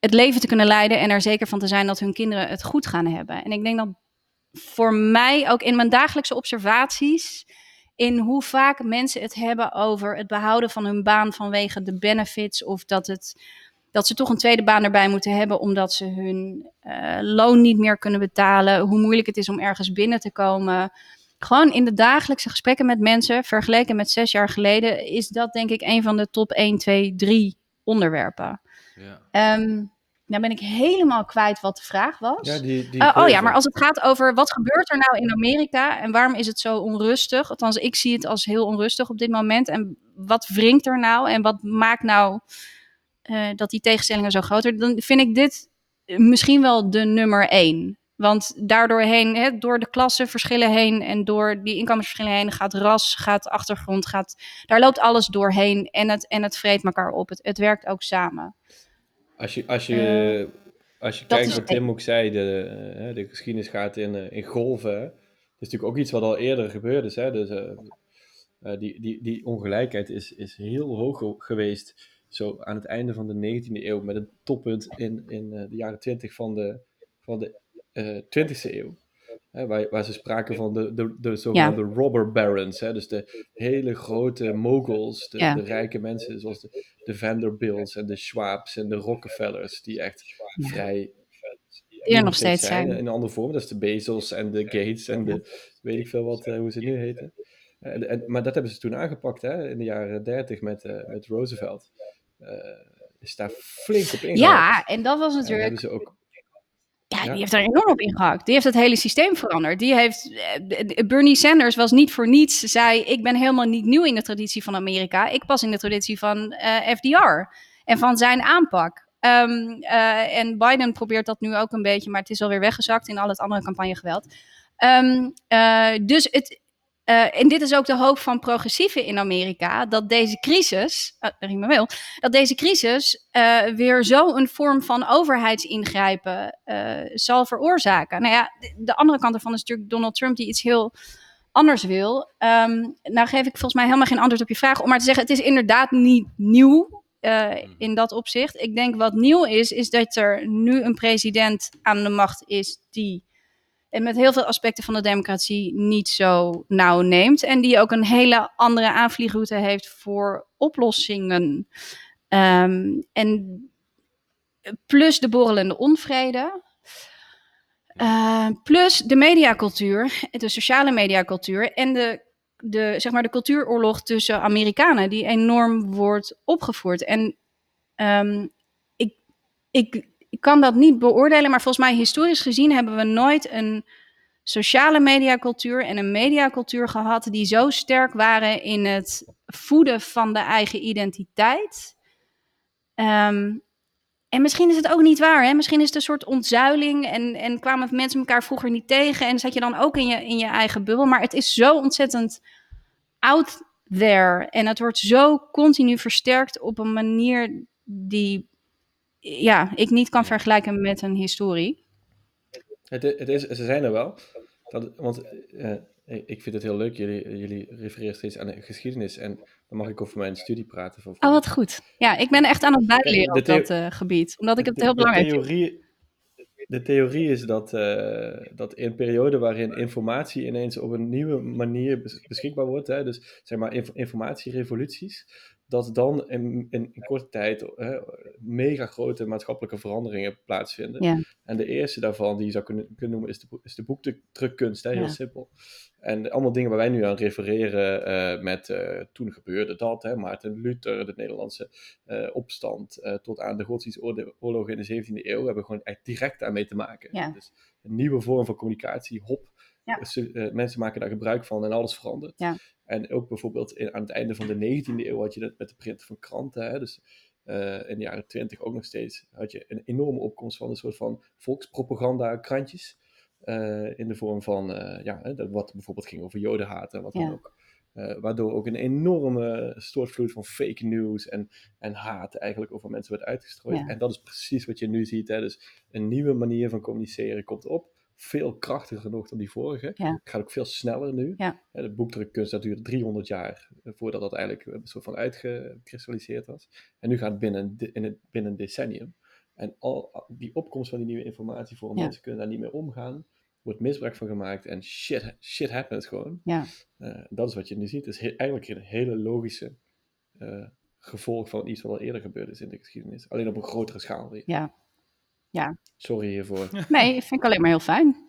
het leven te kunnen leiden en er zeker van te zijn dat hun kinderen het goed gaan hebben. En ik denk dat voor mij ook in mijn dagelijkse observaties, in hoe vaak mensen het hebben over het behouden van hun baan vanwege de benefits of dat, het, dat ze toch een tweede baan erbij moeten hebben omdat ze hun uh, loon niet meer kunnen betalen, hoe moeilijk het is om ergens binnen te komen. Gewoon in de dagelijkse gesprekken met mensen, vergeleken met zes jaar geleden, is dat denk ik een van de top 1, 2, 3 onderwerpen. Ja. Um, nou ben ik helemaal kwijt wat de vraag was. Ja, die, die uh, oh ja, maar als het gaat over wat gebeurt er nou in Amerika en waarom is het zo onrustig? Althans, ik zie het als heel onrustig op dit moment. En wat wringt er nou en wat maakt nou uh, dat die tegenstellingen zo groter? Dan vind ik dit misschien wel de nummer één. Want daardoor heen, hè, door de klassenverschillen heen en door die inkomensverschillen heen, gaat ras, gaat achtergrond, gaat, daar loopt alles doorheen en het, en het vreet elkaar op. Het, het werkt ook samen. Als je, als je, uh, als je kijkt wat Tim ook zei, de, uh, de geschiedenis gaat in, uh, in golven. Dat is natuurlijk ook iets wat al eerder gebeurd is. Hè? Dus, die, die, die ongelijkheid is, is heel hoog geweest. Zo aan het einde van de 19e eeuw, met een toppunt in, in de jaren 20 van de, van de 20e eeuw. Hè, waar, waar, ze spraken van de, de, de zogenaamde ja. robber barons. Hè, dus de hele grote moguls, de, ja. de rijke mensen zoals de, de, Vanderbilts en de Schwabs en de Rockefellers, die echt ja. vrij... Die er nog steeds zijn. In een andere vorm, dat is de Bezos en de Gates en de, weet ik veel wat, uh, hoe ze nu heten. En, en, maar dat hebben ze toen aangepakt hè, in de jaren 30 met, uh, met Roosevelt. Uh, is daar flink op ingehaald. Ja, en dat was natuurlijk... En hebben ze ook die heeft daar enorm op ingehakt. Die heeft het hele systeem veranderd. Die heeft, eh, Bernie Sanders was niet voor niets, zei ik ben helemaal niet nieuw in de traditie van Amerika. Ik pas in de traditie van eh, FDR en van zijn aanpak. Uh, en Biden probeert dat nu ook een beetje, maar het is alweer weggezakt in al het andere campagnegeweld. Um, dus het, uh, en dit is ook de hoop van progressieven in Amerika, dat deze crisis, uh, wel, dat deze crisis uh, weer zo een vorm van overheidsingrijpen zal veroorzaken. Nou ja, de, de, andere kant ervan is natuurlijk Donald Trump die iets heel anders wil. Um, nou geef ik volgens mij helemaal geen antwoord op je vraag, om maar te zeggen, het is inderdaad niet nieuw in dat opzicht. Ik denk wat nieuw is, is dat er nu een president aan de macht is die en met heel veel aspecten van de democratie niet zo nauw neemt. En die ook een hele andere aanvliegroute heeft voor oplossingen. Um, en plus de borrelende onvrede. Uh, plus de mediacultuur, de sociale mediacultuur en de, de, zeg maar de cultuuroorlog tussen Amerikanen, die enorm wordt opgevoerd. En ik, ik ik kan dat niet beoordelen, maar volgens mij historisch gezien hebben we nooit een sociale mediacultuur en een mediacultuur gehad die zo sterk waren in het voeden van de eigen identiteit. Um, en misschien is het ook niet waar. Hè? Misschien is het een soort ontzuiling en, en kwamen mensen elkaar vroeger niet tegen en zat je dan ook in je, in je eigen bubbel. Maar het is zo ontzettend out there en het wordt zo continu versterkt op een manier die ja, ik niet kan vergelijken met een historie. Het, het is, ze zijn er wel. Dat, want uh, ik vind het heel leuk, jullie, jullie refereren steeds aan de geschiedenis. En dan mag ik over mijn studie praten. Van oh, wat goed. Ja, ik ben echt aan het bijleren op dat uh, gebied. Omdat ik het heel belangrijk vind. De theorie is dat, uh, dat in een periode waarin informatie ineens op een nieuwe manier beschikbaar wordt, hè, dus zeg maar inf informatierevoluties, dat dan in, in, in korte tijd hè, mega grote maatschappelijke veranderingen plaatsvinden. Ja. En de eerste daarvan, die je zou kunnen, kunnen noemen, is de, is de boekdrukkunst. Hè, heel simpel. En allemaal dingen waar wij nu aan refereren uh, met uh, toen gebeurde dat, hè, Maarten Luther, de Nederlandse uh, opstand, tot aan de godsdienstoorlogen in de 17e eeuw, hebben we gewoon echt direct aan mee te maken. Ja. Dus een nieuwe vorm van communicatie, hop, ja. Dus, mensen maken daar gebruik van en alles verandert. Ja. En ook bijvoorbeeld in, aan het einde van de 19e eeuw had je dat met de print van kranten. Hè? Dus uh, in de jaren 20 ook nog steeds had je een enorme opkomst van een soort van volkspropaganda krantjes. Uh, in de vorm van, uh, ja, wat bijvoorbeeld ging over jodenhaat en wat dan ook. waardoor ook een enorme stortvloed van fake news en, en haat eigenlijk over mensen werd uitgestrooid. En dat is precies wat je nu ziet. Hè? Dus een nieuwe manier van communiceren komt op veel krachtiger nog dan die vorige. Ja. Het gaat ook veel sneller nu. Ja. Eh, De boekdrukkunst dat duurde 300 jaar eh, voordat dat eigenlijk een soort van uitgekristalliseerd was. En nu gaat het binnen, in het, binnen een decennium. En al die opkomst van die nieuwe informatie voor Ja. mensen kunnen daar niet mee omgaan. Wordt misbruik van gemaakt en shit, shit happens gewoon. Ja. Eh, dat is wat je nu ziet. Het is he- eigenlijk een hele logische eh, gevolg van iets wat al eerder gebeurd is in de geschiedenis. Alleen op een grotere schaal weer. Ja. Sorry hiervoor. Nee, vind ik alleen maar heel fijn.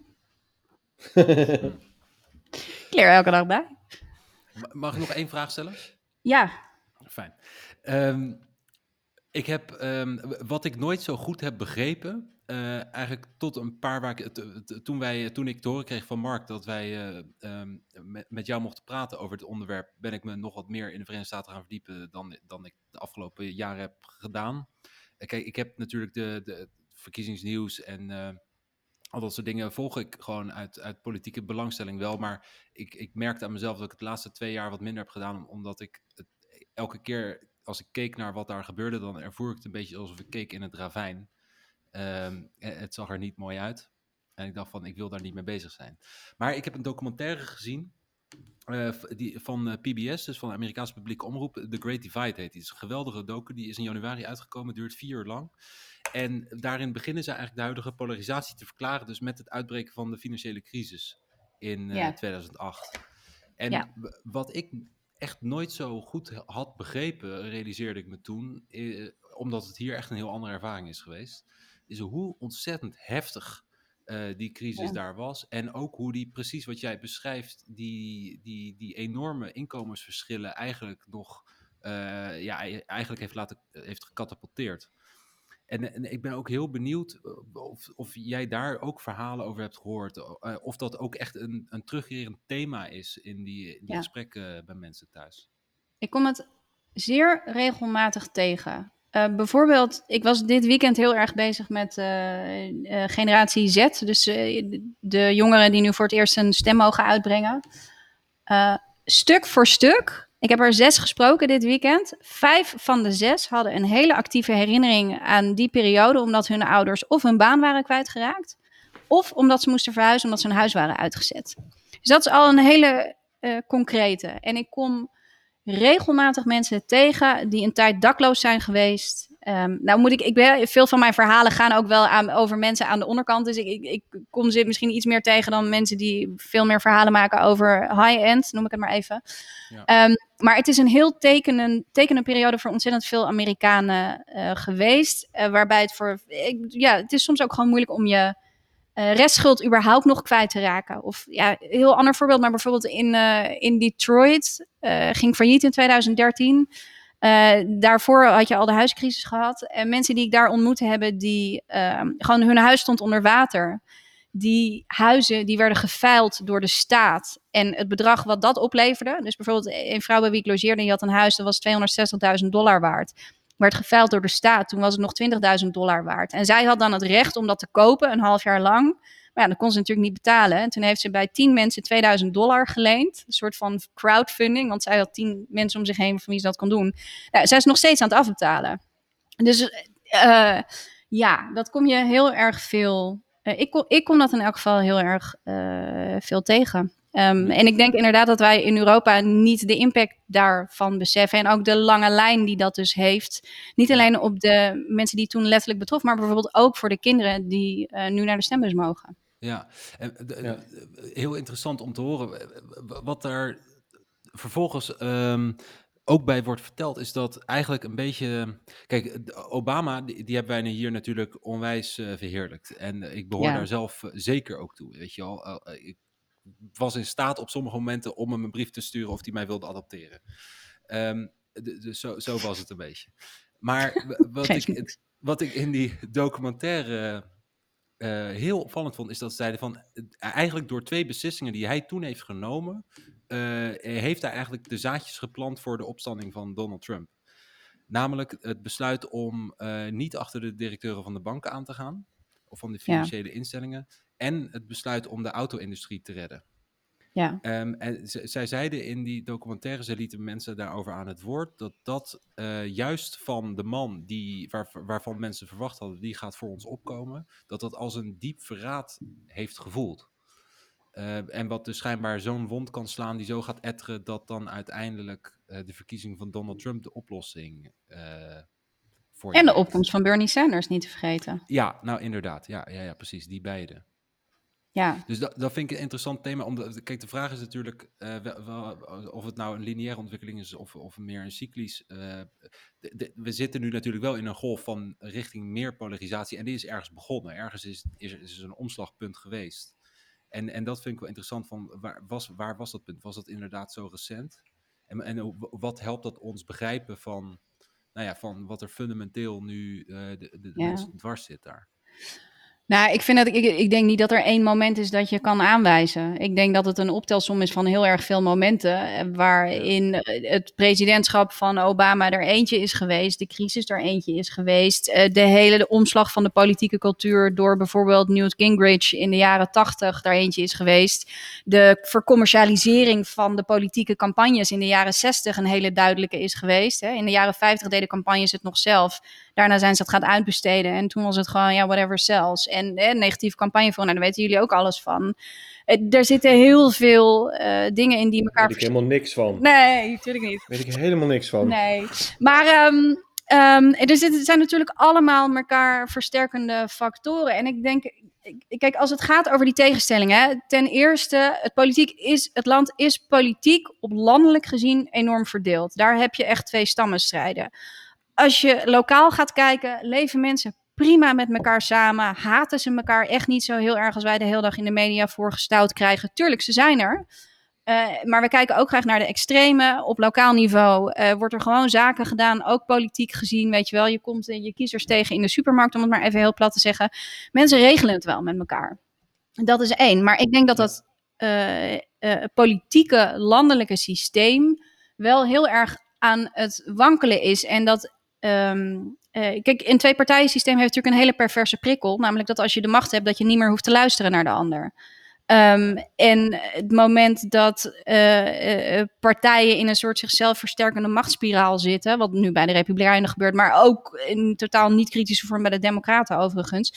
Ik leer er elke dag bij. Ma- Mag ik nog één vraag stellen? Ja, Fijn. Ehm, ik heb, ehm, wat ik nooit zo goed heb begrepen, eh, eigenlijk tot een paar waar ik, t- t- toen, wij, toen ik te horen kreeg van Mark dat wij eh, ehm, met, met jou mochten praten over het onderwerp, ben ik me nog wat meer in de Verenigde Staten gaan verdiepen dan, dan ik de afgelopen jaren heb gedaan. Eh, Kijk, ik heb natuurlijk de, de verkiezingsnieuws en eh, al dat soort dingen volg ik gewoon uit, uit politieke belangstelling wel. Maar ik, ik merkte aan mezelf dat ik het laatste twee jaar wat minder heb gedaan. Omdat ik het, elke keer als ik keek naar wat daar gebeurde, dan ervoer ik het een beetje alsof ik keek in het ravijn. Ehm, eh, het zag er niet mooi uit. En ik dacht van, ik wil daar niet mee bezig zijn. Maar ik heb een documentaire gezien eh, die, van eh, PBS, dus van de Amerikaanse publieke omroep. The Great Divide heet die. Het is een geweldige docu, die is in januari uitgekomen, duurt vier uur lang. En daarin beginnen ze eigenlijk de huidige polarisatie te verklaren, dus met het uitbreken van de financiële crisis in eh, Ja. 2008. En Ja. wat ik echt nooit zo goed had begrepen, realiseerde ik me toen, eh, omdat het hier echt een heel andere ervaring is geweest, is hoe ontzettend heftig eh, die crisis Ja. daar was. En ook hoe die, precies wat jij beschrijft, die, die, die enorme inkomensverschillen eigenlijk nog, eh, ja, e- eigenlijk heeft, laten, heeft gecatapulteerd. En, en ik ben ook heel benieuwd eh, of, of jij daar ook verhalen over hebt gehoord. eh, of dat ook echt een, een terugkerend thema is in die, in die Ja. gesprekken bij mensen thuis. ik kom het zeer regelmatig tegen. Eh, bijvoorbeeld, ik was dit weekend heel erg bezig met eh, eh, generatie Z. Dus de- jongeren die nu voor het eerst een stem mogen uitbrengen. Stuk voor stuk. Ik heb er zes gesproken dit weekend. Vijf van de zes hadden een hele actieve herinnering aan die periode, omdat hun ouders of hun baan waren kwijtgeraakt, of omdat ze moesten verhuizen omdat ze hun huis waren uitgezet. Dus dat is al een hele concrete. En ik kom regelmatig mensen tegen die een tijd dakloos zijn geweest. Ehm, nou moet ik, ik ben, veel van mijn verhalen gaan ook wel aan, over mensen aan de onderkant. Dus ik, ik, ik kom ze misschien iets meer tegen dan mensen die veel meer verhalen maken over high-end, noem ik het maar even. Ja. Ehm, maar het is een heel tekenen, tekenende periode voor ontzettend veel Amerikanen eh, geweest. eh, waarbij het voor. Ik, ja, het is soms ook gewoon moeilijk om je eh, restschuld überhaupt nog kwijt te raken. Of ja, een heel ander voorbeeld, maar bijvoorbeeld in, eh, in Detroit eh, ging failliet in 2013. Eh, daarvoor had je al de huiscrisis gehad. En mensen die ik daar ontmoet hebben, die ehm, gewoon hun huis stond onder water. Die huizen die werden geveild door de staat. En het bedrag wat dat opleverde. Dus bijvoorbeeld een vrouw bij wie ik logeerde, die had een huis dat was 260.000 dollar waard. Werd geveild door de staat. Toen was het nog 20.000 dollar waard. En zij had dan het recht om dat te kopen, een half jaar lang. Maar ja, kon ze natuurlijk niet betalen. En toen heeft ze bij 10 mensen 2000 dollar geleend. Een soort van crowdfunding. Want zij had 10 mensen om zich heen van wie ze dat kon doen. Nou, zij is nog steeds aan het afbetalen. Dus eh, ja, dat kom je heel erg veel. eh, ik, kom, ik kom dat in elk geval heel erg eh, veel tegen. Um, en ik denk inderdaad dat wij in Europa niet de impact daarvan beseffen. En ook de lange lijn die dat dus heeft. Niet alleen op de mensen die toen letterlijk betrof, maar bijvoorbeeld ook voor de kinderen die uh, nu naar de stembus mogen. Ja, en, de, ja. heel interessant om te horen. Wat er vervolgens um, ook bij wordt verteld, is dat eigenlijk een beetje. Kijk, Obama, die, die hebben wij hier natuurlijk onwijs uh, verheerlijkt. En ik behoor ja. daar zelf zeker ook toe. Weet je al, uh, ik was in staat op sommige momenten om hem een brief te sturen of hij mij wilde adopteren. Um, dus zo, zo was het een beetje. Maar wat, ik, wat ik in die documentaire uh, heel opvallend vond, is dat ze zeiden van eigenlijk door twee beslissingen die hij toen heeft genomen, uh, heeft hij eigenlijk de zaadjes geplant voor de opstanding van Donald Trump. Namelijk het besluit om uh, niet achter de directeuren van de banken aan te gaan, of van de financiële ja. instellingen, en het besluit om de auto-industrie te redden. Ja. Ehm, en zij zeiden in die documentaire, ze lieten mensen daarover aan het woord, dat dat eh, juist van de man die, waar, waarvan mensen verwacht hadden, die gaat voor ons opkomen, dat dat als een diep verraad heeft gevoeld. Eh, en wat dus schijnbaar zo'n wond kan slaan die zo gaat etteren, dat dan uiteindelijk eh, de verkiezing van Donald Trump de oplossing eh voor En de opkomst van Bernie Sanders niet te vergeten. Ja, nou inderdaad. Ja, ja, ja precies. Die beide. Ja, Dus dat, dat vind ik een interessant thema. Omdat, kijk, de vraag is natuurlijk eh, wel- wel- of het nou een lineaire ontwikkeling is of, of meer een cyclisch. eh, de- de- we zitten nu natuurlijk wel in een golf van richting meer polarisatie. En die is ergens begonnen. Ergens is, is, is een omslagpunt geweest. En, en dat vind ik wel interessant. Van waar, was, waar was dat punt? Was dat inderdaad zo recent? En, en wat helpt dat ons begrijpen van, nou ja, van wat er fundamenteel nu eh, de, de, de Ja. mensen dwars zit daar? Nou, ik, vind dat, ik, ik denk niet dat er één moment is dat je kan aanwijzen. Ik denk dat het een optelsom is van heel erg veel momenten. eh, Waarin eh, het presidentschap van Obama er eentje is geweest. De crisis er eentje is geweest. eh, De hele de omslag van de politieke cultuur door bijvoorbeeld Newt Gingrich in de jaren tachtig daar eentje is geweest. De vercommercialisering van de politieke campagnes in de jaren zestig een hele duidelijke is geweest. hè. In de jaren vijftig deden campagnes het nog zelf. Daarna zijn ze het gaan uitbesteden. En toen was het gewoon, ja, whatever sells. En eh, negatieve campagne voor, nou, daar weten jullie ook alles van. Eh, er zitten heel veel eh, dingen in die Daar elkaar... weet ik helemaal niks van. Nee, natuurlijk niet. Weet ik helemaal niks van. Nee. Maar ehm, ehm, er zijn natuurlijk allemaal elkaar versterkende factoren. En ik denk, kijk, als het gaat over die tegenstellingen. Ten eerste, het, politiek is, het land is politiek op landelijk gezien enorm verdeeld. Daar heb je echt twee stammenstrijden. Als je lokaal gaat kijken, leven mensen prima met elkaar samen. Haten ze elkaar echt niet zo heel erg als wij de hele dag in de media voorgestouwd krijgen. Tuurlijk, ze zijn er. Eh, maar we kijken ook graag naar de extreme. Op lokaal niveau eh, wordt er gewoon zaken gedaan, ook politiek gezien. Weet je wel, je komt eh, je kiezers tegen in de supermarkt, om het maar even heel plat te zeggen. Mensen regelen het wel met elkaar. Dat is één. Maar ik denk dat dat politieke landelijke systeem wel heel erg aan het wankelen is. En dat. Ehm, eh, kijk, een twee-partijen-systeem heeft natuurlijk een hele perverse prikkel. Namelijk dat als je de macht hebt, dat je niet meer hoeft te luisteren naar de ander. Ehm, en het moment dat eh, eh, partijen in een soort zichzelf versterkende machtsspiraal zitten, wat nu bij de Republikeinen gebeurt, maar ook in totaal niet kritische vorm bij de Democraten overigens,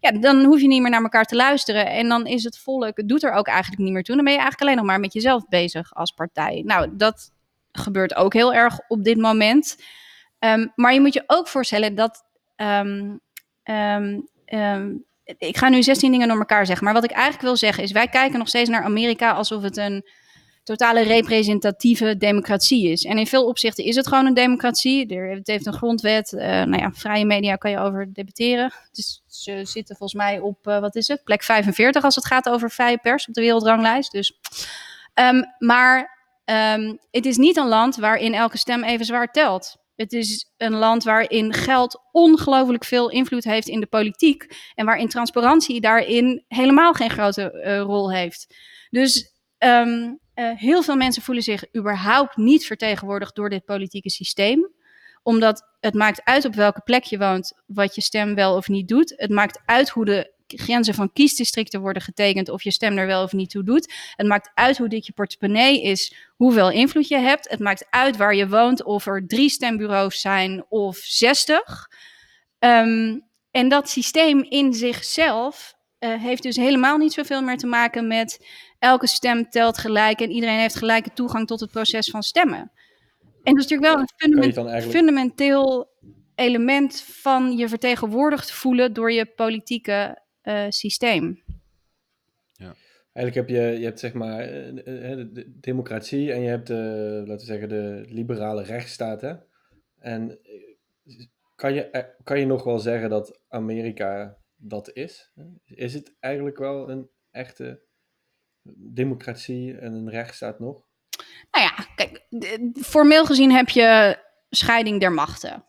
ja, dan hoef je niet meer naar elkaar te luisteren. En dan is het volk, doet er ook eigenlijk niet meer toe. Dan ben je eigenlijk alleen nog maar met jezelf bezig als partij. Nou, dat gebeurt ook heel erg op dit moment. Ehm, maar je moet je ook voorstellen dat. ehm, ehm, ik ga nu 16 dingen door elkaar zeggen. Maar wat ik eigenlijk wil zeggen is: wij kijken nog steeds naar Amerika alsof het een totale representatieve democratie is. En in veel opzichten is het gewoon een democratie. Het heeft een grondwet. eh nou ja, vrije media kan je over debatteren. Dus ze zitten volgens mij op, eh, wat is het, plek 45 als het gaat over vrije pers op de wereldranglijst. Dus, maar het is niet een land waarin elke stem even zwaar telt. Het is een land waarin geld ongelooflijk veel invloed heeft in de politiek. En waarin transparantie daarin helemaal geen grote eh, rol heeft. Dus ehm, eh, heel veel mensen voelen zich überhaupt niet vertegenwoordigd door dit politieke systeem. Omdat het maakt uit op welke plek je woont, wat je stem wel of niet doet. Het maakt uit hoe de grenzen van kiesdistricten worden getekend, of je stem er wel of niet toe doet. Het maakt uit hoe dik je portemonnee is, hoeveel invloed je hebt. Het maakt uit waar je woont, of er drie stembureaus zijn of zestig. Ehm, en dat systeem in zichzelf eh, heeft dus helemaal niet zoveel meer te maken met elke stem telt gelijk en iedereen heeft gelijke toegang tot het proces van stemmen. En dat is natuurlijk wel een fundament, eigenlijk... fundamenteel element van je vertegenwoordigd voelen door je politieke eh, systeem. Eigenlijk heb je, je hebt zeg maar eh, eh, de, de democratie en je hebt de, laten we zeggen, de liberale rechtsstaat. Hè? En kan je, kan je nog wel zeggen dat Amerika dat is? Is het eigenlijk wel een echte democratie en een rechtsstaat nog? Nou ja, kijk, formeel gezien heb je scheiding der machten.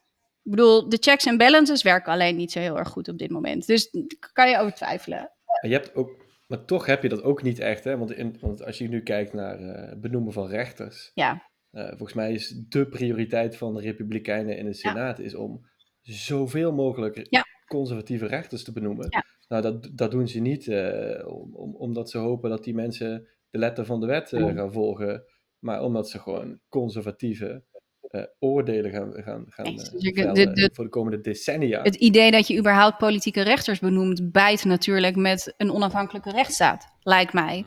Ik bedoel, de checks en balances werken alleen niet zo heel erg goed op dit moment. Dus daar kan je over twijfelen. Maar, je hebt ook, maar toch heb je dat ook niet echt, hè? Want, in, want als je nu kijkt naar eh, benoemen van rechters, Ja, eh, volgens mij is de prioriteit van de Republikeinen in de Senaat is om zoveel mogelijk Ja. conservatieve rechters te benoemen. Ja. Nou, dat, dat doen ze niet eh, om, om, omdat ze hopen dat die mensen de letter van de wet gaan volgen, maar omdat ze gewoon conservatieve eh, oordelen gaan, gaan, gaan eh, dus de- de- voor de komende decennia. Het idee dat je überhaupt politieke rechters benoemt, bijt natuurlijk met een onafhankelijke rechtsstaat, lijkt mij.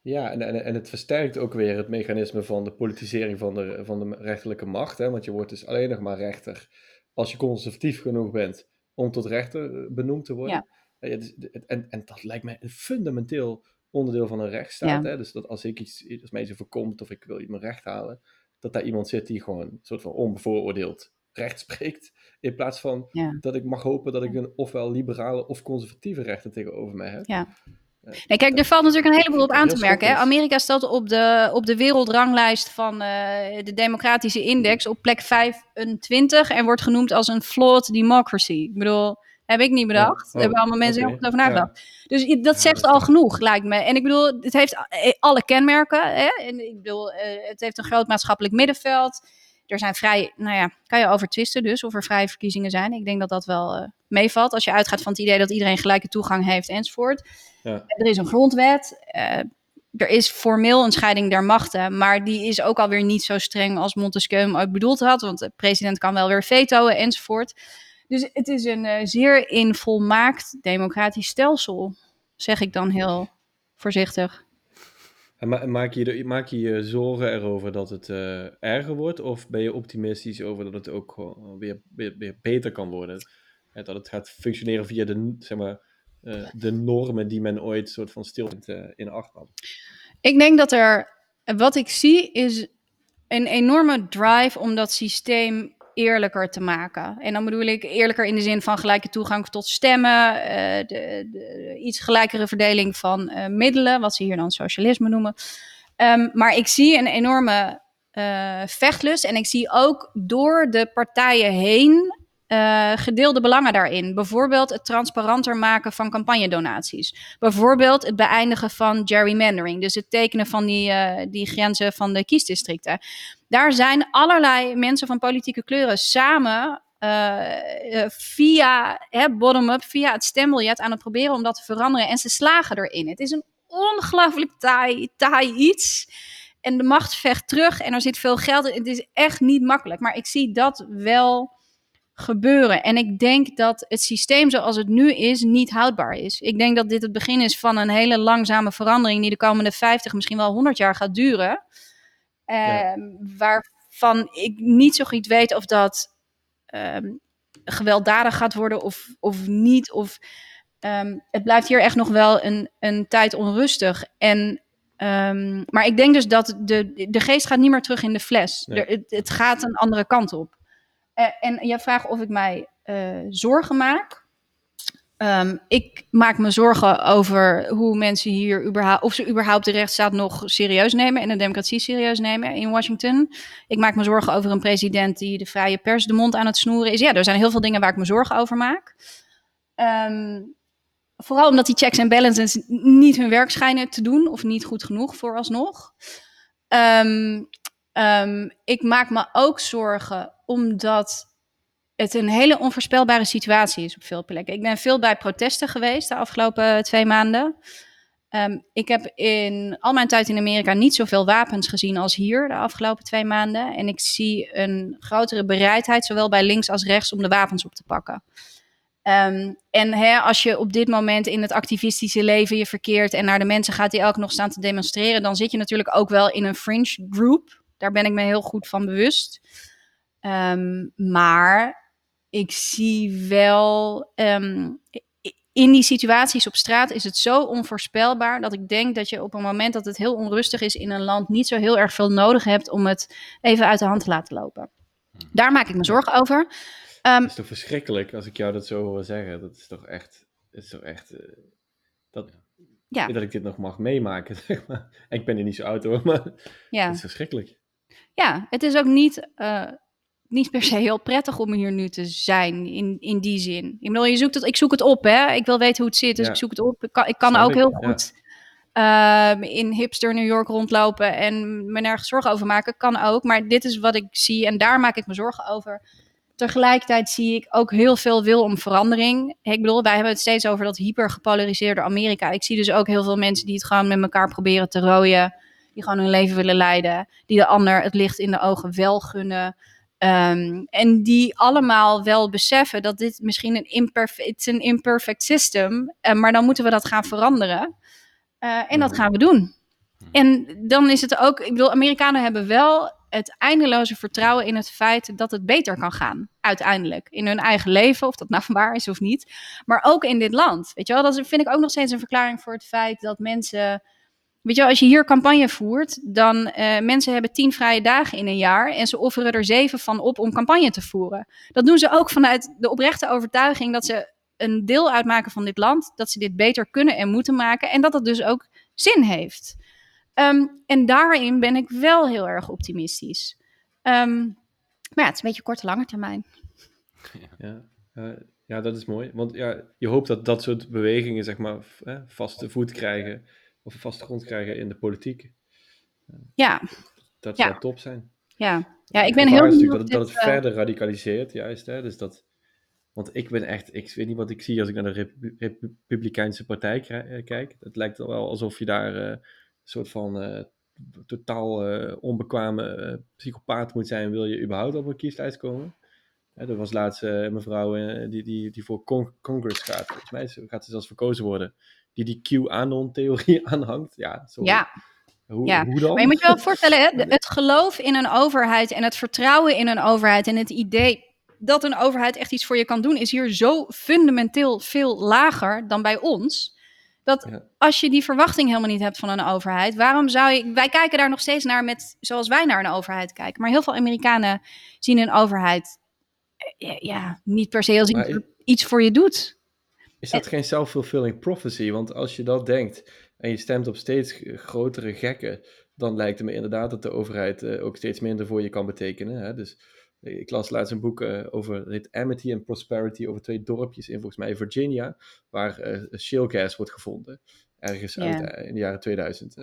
Ja, en, en, en het versterkt ook weer het mechanisme van de politisering van de, van de rechterlijke macht. Hè? Want je wordt dus alleen nog maar rechter als je conservatief genoeg bent om tot rechter eh, benoemd te worden. Ja. Ja, dus- en, en dat lijkt mij een fundamenteel onderdeel van een rechtsstaat. Ja. Hè? Dus dat als ik iets, als mij iets overkomt of ik wil iemand recht halen, dat daar iemand zit die gewoon een soort van onbevooroordeeld recht spreekt. In plaats van Ja. dat ik mag hopen dat ik een ofwel liberale of conservatieve rechter tegenover mij heb. Ja. Nee, kijk, er valt natuurlijk een heleboel op aan te merken. Hè? Amerika stelt op de, op de wereldranglijst van eh, de democratische index op plek 25 en wordt genoemd als een flawed democracy. Ik bedoel, heb ik niet bedacht. Oh, Daar hebben allemaal mensen heel goed over nagedacht. Dus dat zegt al genoeg, lijkt me. En ik bedoel, het heeft eh, alle kenmerken. Hè? En ik bedoel, eh, het heeft een groot maatschappelijk middenveld. Er zijn vrij, nou ja, kan je over twisten dus of er vrije verkiezingen zijn. Ik denk dat dat wel eh, meevalt als je uitgaat van het idee dat iedereen gelijke toegang heeft enzovoort. Ja. Er is een grondwet. er is formeel een scheiding der machten, maar die is ook alweer niet zo streng als Montesquieu hem ook bedoeld had, want de president kan wel weer vetoen enzovoort. Dus het is een eh, zeer in volmaakt democratisch stelsel, zeg ik dan heel voorzichtig. En ma- maak, je maak je je zorgen erover dat het eh, erger wordt? Of ben je optimistisch over dat het ook weer, weer, weer beter kan worden? Hè, dat het gaat functioneren via de, zeg maar, eh, de normen die men ooit soort van stil in acht nam. Ik denk dat er, wat ik zie, is een enorme drive om dat systeem eerlijker te maken. En dan bedoel ik eerlijker in de zin van gelijke toegang tot stemmen, eh, de, de iets gelijkere verdeling van eh, middelen, wat ze hier dan socialisme noemen. Ehm, maar ik zie een enorme eh, vechtlust en ik zie ook door de partijen heen eh, gedeelde belangen daarin. Bijvoorbeeld het transparanter maken van campagnedonaties. Bijvoorbeeld het beëindigen van gerrymandering, dus het tekenen van die, eh, die grenzen van de kiesdistricten. Daar zijn allerlei mensen van politieke kleuren samen eh, via bottom-up, via het stembiljet aan het proberen om dat te veranderen. En ze slagen erin. Het is een ongelooflijk taai, taai iets. En de macht vecht terug en er zit veel geld in. Het is echt niet makkelijk. Maar ik zie dat wel gebeuren. En ik denk dat het systeem zoals het nu is niet houdbaar is. Ik denk dat dit het begin is van een hele langzame verandering die de komende 50, misschien wel 100 jaar gaat duren. Ja. Ehm, Waarvan ik niet zo goed weet of dat ehm, gewelddadig gaat worden of, of niet. Of, ehm, het blijft hier echt nog wel een, een tijd onrustig. En, maar ik denk dus dat de, de geest gaat niet meer terug in de fles. Nee. Er, het, het gaat een andere kant op. Eh, en jij vraagt of ik mij eh, zorgen maak. Ehm, ik maak me zorgen over hoe mensen hier überhaupt, of ze überhaupt de rechtsstaat nog serieus nemen en de democratie serieus nemen in Washington. Ik maak me zorgen over een president die de vrije pers de mond aan het snoeren is. Ja, er zijn heel veel dingen waar ik me zorgen over maak. Ehm, vooral omdat die checks en balances niet hun werk schijnen te doen, of niet goed genoeg vooralsnog. Ehm, ik maak me ook zorgen omdat het een hele onvoorspelbare situatie is op veel plekken. Ik ben veel bij protesten geweest de afgelopen twee maanden. Ehm, ik heb in al mijn tijd in Amerika niet zoveel wapens gezien als hier de afgelopen twee maanden. En ik zie een grotere bereidheid, zowel bij links als rechts, om de wapens op te pakken. Ehm, en hè, als je op dit moment in het activistische leven je verkeert en naar de mensen gaat die elke nog staan te demonstreren, dan zit je natuurlijk ook wel in een fringe group. Daar ben ik me heel goed van bewust. Ehm, maar ik zie wel. ehm, in die situaties op straat is het zo onvoorspelbaar dat ik denk dat je op een moment dat het heel onrustig is in een land niet zo heel erg veel nodig hebt om het even uit de hand te laten lopen. Daar maak ik me zorgen over. Dat is toch verschrikkelijk als ik jou dat zo hoor zeggen. Dat is toch echt. Dat is toch echt eh, dat, ja, dat ik dit nog mag meemaken. Zeg maar. Ik ben hier niet zo oud hoor, maar ja. het is verschrikkelijk. ja, het is ook niet, eh, niet per se heel prettig om hier nu te zijn in, in die zin. Ik bedoel, je zoekt het, ik zoek het op, hè. Ik wil weten hoe het zit, dus Ja. ik zoek het op. Ik kan, ik kan Snap ook ik, heel ja. goed ehm, in hipster New York rondlopen en me nergens zorgen over maken. Kan ook, maar dit is wat ik zie en daar maak ik me zorgen over. Tegelijkertijd zie ik ook heel veel wil om verandering. Ik bedoel, wij hebben het steeds over dat hyper gepolariseerde Amerika. Ik zie dus ook heel veel mensen die het gewoon met elkaar proberen te rooien. Die gewoon hun leven willen leiden. Die de ander het licht in de ogen wel gunnen. Um, en die allemaal wel beseffen dat dit misschien een imperfect, een imperfect system, uh, maar dan moeten we dat gaan veranderen. Uh, en dat gaan we doen. En dan is het ook, ik bedoel, Amerikanen hebben wel het eindeloze vertrouwen in het feit dat het beter kan gaan, uiteindelijk. In hun eigen leven, of dat nou waar is of niet. Maar ook in dit land. Weet je wel, dat vind ik ook nog steeds een verklaring voor het feit dat mensen Weet je, als je hier campagne voert, dan uh, mensen hebben tien vrije dagen in een jaar en ze offeren er zeven van op om campagne te voeren. Dat doen ze ook vanuit de oprechte overtuiging dat ze een deel uitmaken van dit land, dat ze dit beter kunnen en moeten maken en dat dat dus ook zin heeft. Um, en daarin ben ik wel heel erg optimistisch. Um, maar ja, het is een beetje korte lange termijn. Ja, uh, ja, dat is mooi. Want ja, je hoopt dat dat soort bewegingen, zeg maar, eh, vaste voet krijgen of een vaste grond krijgen in de politiek. Ja. Dat ja. zou top zijn. Ja, ja ik ben heel benieuwd. Dat, het, dat het verder radicaliseert, juist. Hè? Dus dat, want ik ben echt, ik weet niet wat ik zie als ik naar de Republikeinse Partij kijk. Het lijkt wel alsof je daar uh, een soort van uh, totaal onbekwame psychopaat moet zijn, wil je überhaupt op een kieslijst komen. Hè, er was laatst een mevrouw die, die, die voor con Congress gaat. Volgens mij gaat ze zelfs verkozen worden die die QAnon-theorie aanhangt. Ja, sorry. ja. Hoe, ja. hoe dan? Maar je moet je wel voorstellen, hè, het geloof in een overheid en het vertrouwen in een overheid en het idee dat een overheid echt iets voor je kan doen, is hier zo fundamenteel veel lager dan bij ons. Dat ja. als je die verwachting helemaal niet hebt van een overheid, waarom zou je. Wij kijken daar nog steeds naar met zoals wij naar een overheid kijken. Maar heel veel Amerikanen zien een overheid ja, ja niet per se als iets, ik, iets voor je doet. Is dat geen self-fulfilling prophecy? Want als je dat denkt en je stemt op steeds grotere gekken, dan lijkt het me inderdaad dat de overheid uh, ook steeds minder voor je kan betekenen. Hè? Dus ik las laatst een boek uh, over Amity and Prosperity over twee dorpjes in volgens mij Virginia, waar uh, shale gas wordt gevonden, ergens yeah. uit, in de jaren 2000.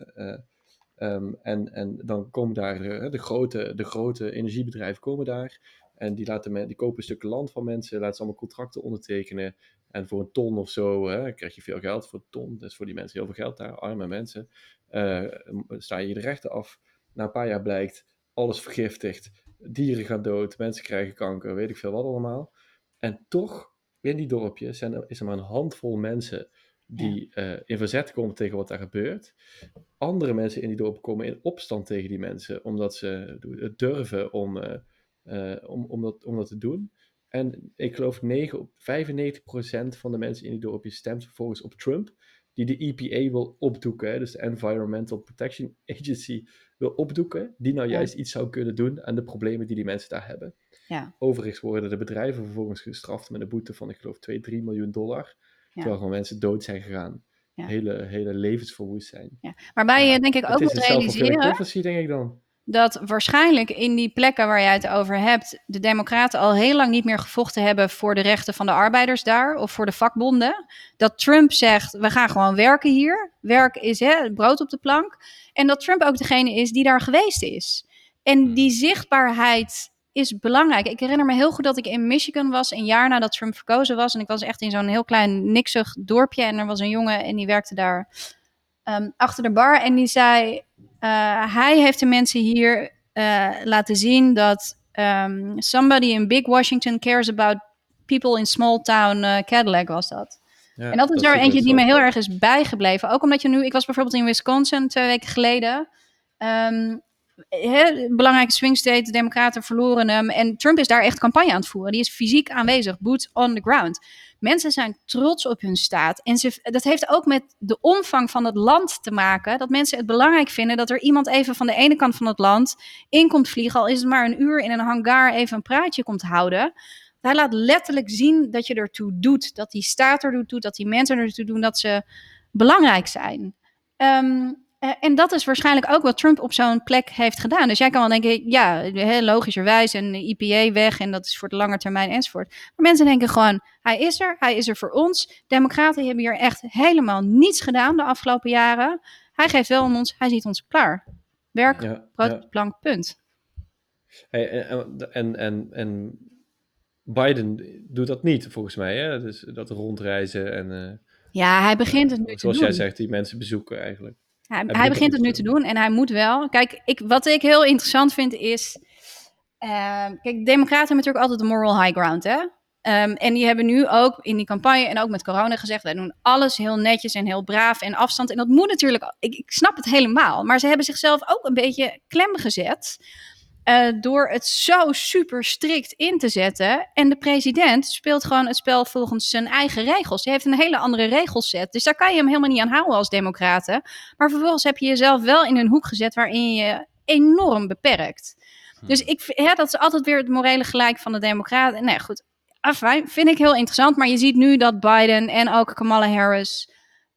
Um, en, en dan komen daar de, de, grote, de grote energiebedrijven komen daar. En die, laten men, die kopen stukken land van mensen, laten ze allemaal contracten ondertekenen. En voor een ton of zo hè, krijg je veel geld voor een ton. Dus voor die mensen heel veel geld daar, arme mensen. Uh, sta je de rechten af. Na een paar jaar blijkt, alles vergiftigd. Dieren gaan dood, mensen krijgen kanker, weet ik veel wat allemaal. En toch, in die dorpjes zijn er, is er maar een handvol mensen die ja. uh, in verzet komen tegen wat daar gebeurt. Andere mensen in die dorpen komen in opstand tegen die mensen, omdat ze het durven om, uh, om, om, dat, om dat te doen. En ik geloof 9 op 95% van de mensen in die dorpjes stemt vervolgens op Trump, die de EPA wil opdoeken, dus de Environmental Protection Agency wil opdoeken, die nou juist ja. iets zou kunnen doen aan de problemen die die mensen daar hebben. Ja. Overigens worden de bedrijven vervolgens gestraft met een boete van, ik geloof, 2, 3 miljoen dollar, terwijl gewoon mensen dood zijn gegaan. Hele, hele levens verwoest zijn. Ja. Waarbij je denk ik ook moet realiseren... denk ik dan dat waarschijnlijk in die plekken waar jij het over hebt, de Democraten al heel lang niet meer gevochten hebben voor de rechten van de arbeiders daar of voor de vakbonden. Dat Trump zegt: we gaan gewoon werken hier. Werk is hè, brood op de plank. En dat Trump ook degene is die daar geweest is. En die zichtbaarheid is belangrijk. Ik herinner me heel goed dat ik in Michigan was, een jaar nadat Trump verkozen was. En ik was echt in zo'n heel klein, niksig dorpje. En er was een jongen en die werkte daar um, achter de bar. En die zei: hij heeft de mensen hier uh, laten zien dat um, somebody in Big Washington cares about people in small town uh, Cadillac was dat. Ja, en dat is er eentje die me heel erg is bijgebleven. Ook omdat je nu, ik was bijvoorbeeld in Wisconsin twee weken geleden. Um, he, belangrijke swing state, de Democraten verloren hem. En Trump is daar echt campagne aan het voeren. Die is fysiek aanwezig, boots on the ground. Mensen zijn trots op hun staat. En ze, dat heeft ook met de omvang van het land te maken. Dat mensen het belangrijk vinden dat er iemand even van de ene kant van het land in komt vliegen. Al is het maar een uur in een hangar even een praatje komt houden. Hij laat letterlijk zien dat je ertoe doet. Dat die staat ertoe doet, dat die mensen ertoe doen, dat ze belangrijk zijn. Um, uh, en dat is waarschijnlijk ook wat Trump op zo'n plek heeft gedaan. Dus jij kan wel denken, ja, heel logischerwijs en de IPA weg en dat is voor de lange termijn enzovoort. Maar mensen denken gewoon, hij is er, hij is er voor ons. Democraten hebben hier echt helemaal niets gedaan de afgelopen jaren. Hij geeft wel om ons, hij ziet ons klaar. Werk, ja, brood, ja. plank, punt. Hey, en, en, en, en Biden doet dat niet, volgens mij. Hè? Dus dat rondreizen en, uh, ja, hij begint het nu te zoals doen. jij zegt, die mensen bezoeken eigenlijk. Hij, hij, begint het nu te doen en hij moet wel. Kijk, ik, wat ik heel interessant vind is... ehm, kijk, democraten hebben natuurlijk altijd de moral high ground, hè? Ehm, en die hebben nu ook in die campagne en ook met corona gezegd: wij doen alles heel netjes en heel braaf en afstand. En dat moet natuurlijk, ik, ik snap het helemaal. Maar ze hebben zichzelf ook een beetje klem gezet. Eh, door het zo super strikt in te zetten. En de president speelt gewoon het spel volgens zijn eigen regels. Hij heeft een hele andere regelset. Dus daar kan je hem helemaal niet aan houden als democraten. Maar vervolgens heb je jezelf wel in een hoek gezet waarin je enorm beperkt. Dus ik, ja, dat is altijd weer het morele gelijk van de democraten. Nee, goed. Afijn, vind ik heel interessant. Maar je ziet nu dat Biden en ook Kamala Harris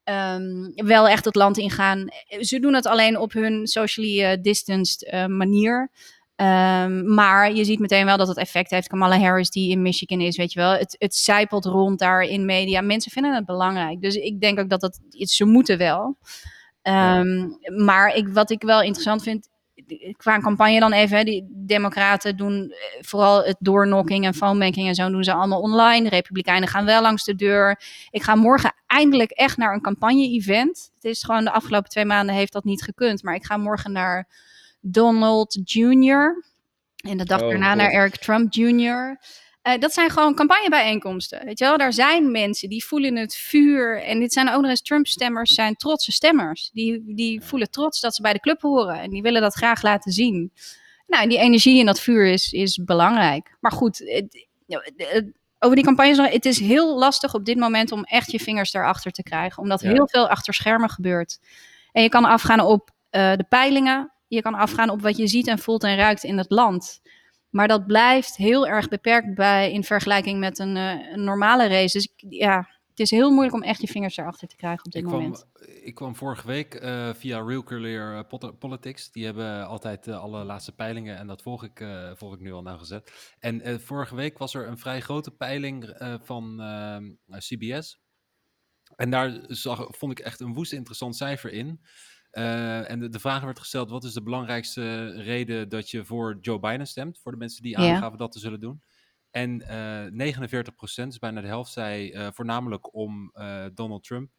ehm, wel echt het land ingaan. Ze doen het alleen op hun socially eh, distanced eh, manier. Ehm, maar je ziet meteen wel dat het effect heeft. Kamala Harris, die in Michigan is, weet je wel. Het, het zijpelt rond daar in media. Mensen vinden het belangrijk. Dus ik denk ook dat dat. Ze moeten wel. Ehm, Maar ik, wat ik wel interessant vind. Qua campagne dan even. Die Democraten doen eh, vooral het doorknocking en phonebanking en zo doen ze allemaal online. De Republikeinen gaan wel langs de deur. Ik ga morgen eindelijk echt naar een campagne-event. Het is gewoon de afgelopen twee maanden heeft dat niet gekund. Maar ik ga morgen naar Donald Jr. En de dag Oh, daarna God. naar Eric Trump Jr. Eh, dat zijn gewoon campagnebijeenkomsten. Weet je wel, daar zijn mensen die voelen het vuur. En dit zijn ook nog eens Trump-stemmers, zijn trotse stemmers. Die, die voelen trots dat ze bij de club horen. En die willen dat graag laten zien. Nou, en die energie en dat vuur is, is belangrijk. Maar goed, het- het- over die campagnes, het is heel lastig op dit moment om echt je vingers daarachter te krijgen. Omdat Ja. heel veel achter schermen gebeurt. En je kan afgaan op eh, de peilingen. Je kan afgaan op wat je ziet en voelt en ruikt in het land. Maar dat blijft heel erg beperkt bij, in vergelijking met een, eh, een normale race. Dus ja, het is heel moeilijk om echt je vingers erachter te krijgen op dit Ik kwam, moment. ik kwam vorige week eh, via Real Clear eh, Politics. Die hebben altijd de alle laatste peilingen en dat volg ik, volg ik nu al nauwgezet. En vorige week was er een vrij grote peiling van ehm, CBS. En daar zag, vond ik echt een woest interessant cijfer in. Eh, en de, de vraag werd gesteld: wat is de belangrijkste reden dat je voor Joe Biden stemt? Voor de mensen die aangaven dat te zullen doen. En eh 49% dus bijna de helft, zei eh, voornamelijk om Donald Trump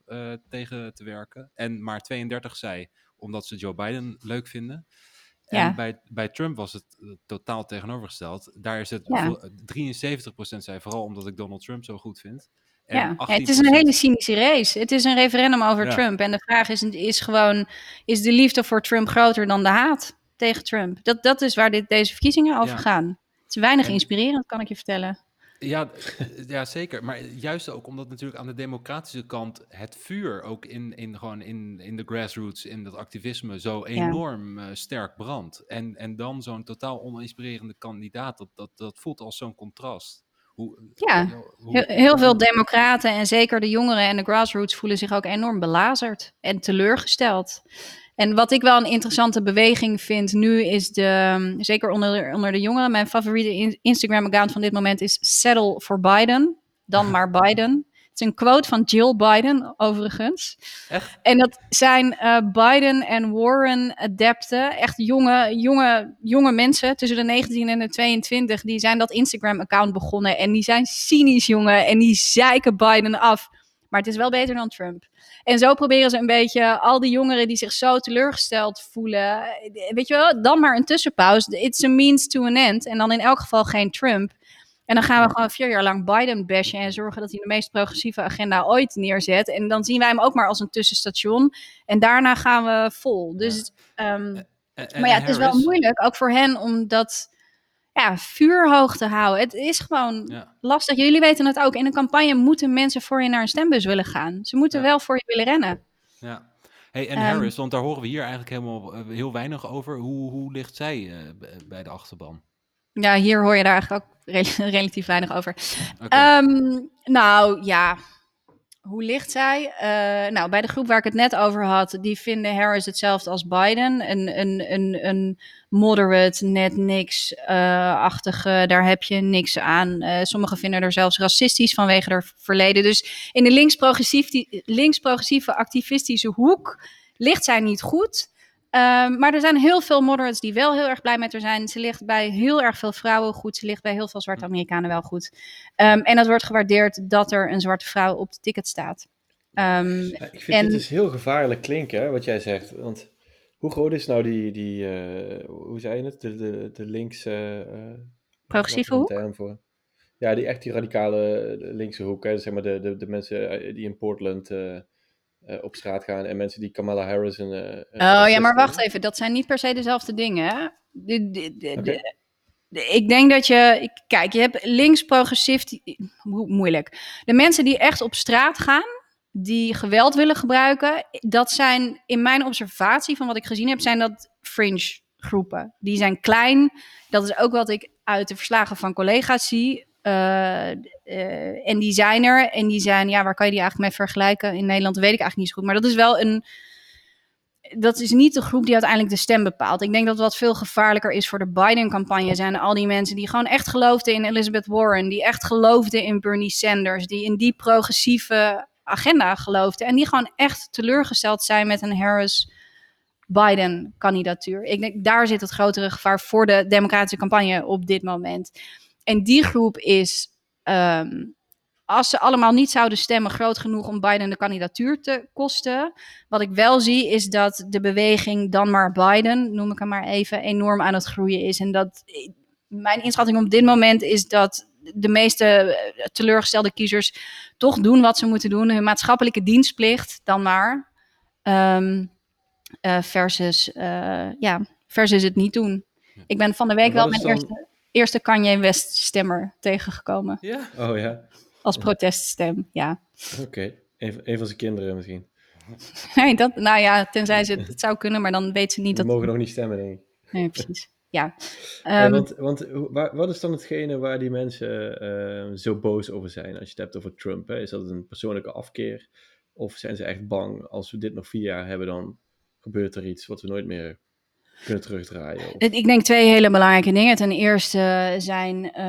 tegen te werken. En maar 32 zei omdat ze Joe Biden leuk vinden. En Ja. bij, bij Trump was het totaal tegenovergesteld. Daar is het Ja. vo- 73% zei vooral omdat ik Donald Trump zo goed vind. Ja, 18 het is een hele cynische race. Het is een referendum over Ja. Trump. En de vraag is, is gewoon, is de liefde voor Trump groter dan de haat tegen Trump? Dat, dat is waar dit, deze verkiezingen over Ja. gaan. Het is weinig En- inspirerend, kan ik je vertellen. Ja, ja, zeker. Maar juist ook omdat natuurlijk aan de democratische kant het vuur ook in, in, gewoon in, in de grassroots, in dat activisme, zo enorm eh, sterk brandt. En, en dan zo'n totaal oninspirerende kandidaat, dat, dat, dat voelt als zo'n contrast. Hoe, Ja, hoe- Heel, heel veel democraten en zeker de jongeren en de grassroots voelen zich ook enorm belazerd en teleurgesteld. En wat ik wel een interessante beweging vind nu is de, zeker onder, onder de jongeren, mijn favoriete in- Instagram-account van dit moment is Settle for Biden, dan maar Biden. Het is een quote van Jill Biden, overigens. Echt? En dat zijn eh, Biden en Warren adepten. Echt jonge, jonge, jonge mensen tussen de 19 en de 22. Die zijn dat Instagram-account begonnen. En die zijn cynisch, jongen. En die zeiken Biden af. Maar het is wel beter dan Trump. En zo proberen ze een beetje al die jongeren die zich zo teleurgesteld voelen. eh, Weet je wel, dan maar een tussenpauze. It's a means to an end. En dan in elk geval geen Trump. En dan gaan we gewoon vier jaar lang Biden bashen en zorgen dat hij de meest progressieve agenda ooit neerzet. En dan zien wij hem ook maar als een tussenstation. En daarna gaan we vol. Dus, ehm, En- en maar ja, het is wel moeilijk, ook voor hen, om dat ja, vuur hoog te houden. Het is gewoon Ja. lastig. Jullie weten het ook. In een campagne moeten mensen voor je naar een stembus willen gaan. Ze moeten Ja. wel voor je willen rennen. Ja. Hey, en Ehm, Harris, want daar horen we hier eigenlijk helemaal eh, heel weinig over. Hoe, hoe ligt zij eh, bij de achterban? Ja, hier hoor je daar eigenlijk ook rel- relatief weinig over. Ehm, nou ja, hoe ligt zij? Eh, nou, bij de groep waar ik het net over had, die vinden Harris hetzelfde als Biden. Een, een, een, een moderate, net niks eh, achtige, daar heb je niks aan. Eh, sommigen vinden er zelfs racistisch vanwege haar verleden. Dus in de links-progressieve activistische hoek ligt zij niet goed. Ehm, maar er zijn heel veel moderates die wel heel erg blij met haar zijn. Ze ligt bij heel erg veel vrouwen goed. Ze ligt bij heel veel zwarte Amerikanen wel goed. Ehm, en het wordt gewaardeerd dat er een zwarte vrouw op de ticket staat. Ehm, Ja, ik vind en- dit dus heel gevaarlijk klinken, hè, wat jij zegt. Want hoe groot is nou die, die eh, hoe zei je het, de, de, de linkse... eh, Progressieve is hoek? term voor? Ja, die echt die radicale eh, linkse hoek. Hè, zeg maar de, de, de mensen die in Portland eh, op straat gaan en mensen die Kamala Harris een... eh, Oh ja, maar wacht even. Dat zijn niet per se dezelfde dingen. hè? De, de, de- ik denk dat je. Kijk, je hebt links-progressief. die- mo- Moeilijk. De mensen die echt op straat gaan, die geweld willen gebruiken, dat zijn in mijn observatie van wat ik gezien heb, zijn dat fringe groepen. Die zijn klein. Dat is ook wat ik uit de verslagen van collega's zie. Eh, eh, en die zijn er. En die zijn, ja, waar kan je die eigenlijk mee vergelijken? In Nederland weet ik eigenlijk niet zo goed. Maar dat is wel een dat is niet de groep die uiteindelijk de stem bepaalt. Ik denk dat wat veel gevaarlijker is voor de Biden-campagne zijn al die mensen die gewoon echt geloofden in Elizabeth Warren, die echt geloofden in Bernie Sanders, die in die progressieve agenda geloofden en die gewoon echt teleurgesteld zijn met een Harris-Biden-kandidatuur. Ik denk daar zit het grotere gevaar voor de democratische campagne op dit moment. En die groep is ehm, als ze allemaal niet zouden stemmen, groot genoeg om Biden de kandidatuur te kosten. Wat ik wel zie, is dat de beweging dan maar Biden, noem ik hem maar even, enorm aan het groeien is. En dat mijn inschatting op dit moment is dat de meeste eh, teleurgestelde kiezers toch doen wat ze moeten doen. Hun maatschappelijke dienstplicht dan maar. Ehm, eh, versus, eh, ja, versus het niet doen. Ik ben van de week wel mijn dan- eerste, eerste Kanye West stemmer tegengekomen. Ja. Oh ja, Als proteststem, ja. oké. Een, een van zijn kinderen misschien. Nee, dat, nou ja, tenzij ze het zou kunnen, maar dan weet ze niet dat... mogen nog niet stemmen, denk ik. Nee, precies. Ja. Ehm, want want waar- wat is dan hetgene waar die mensen eh, zo boos over zijn als je het hebt over Trump? Hè? Is dat een persoonlijke afkeer? Of zijn ze echt bang, als we dit nog vier jaar hebben, dan gebeurt er iets wat we nooit meer kunnen terugdraaien? Ik denk twee hele belangrijke dingen. Ten eerste zijn, eh,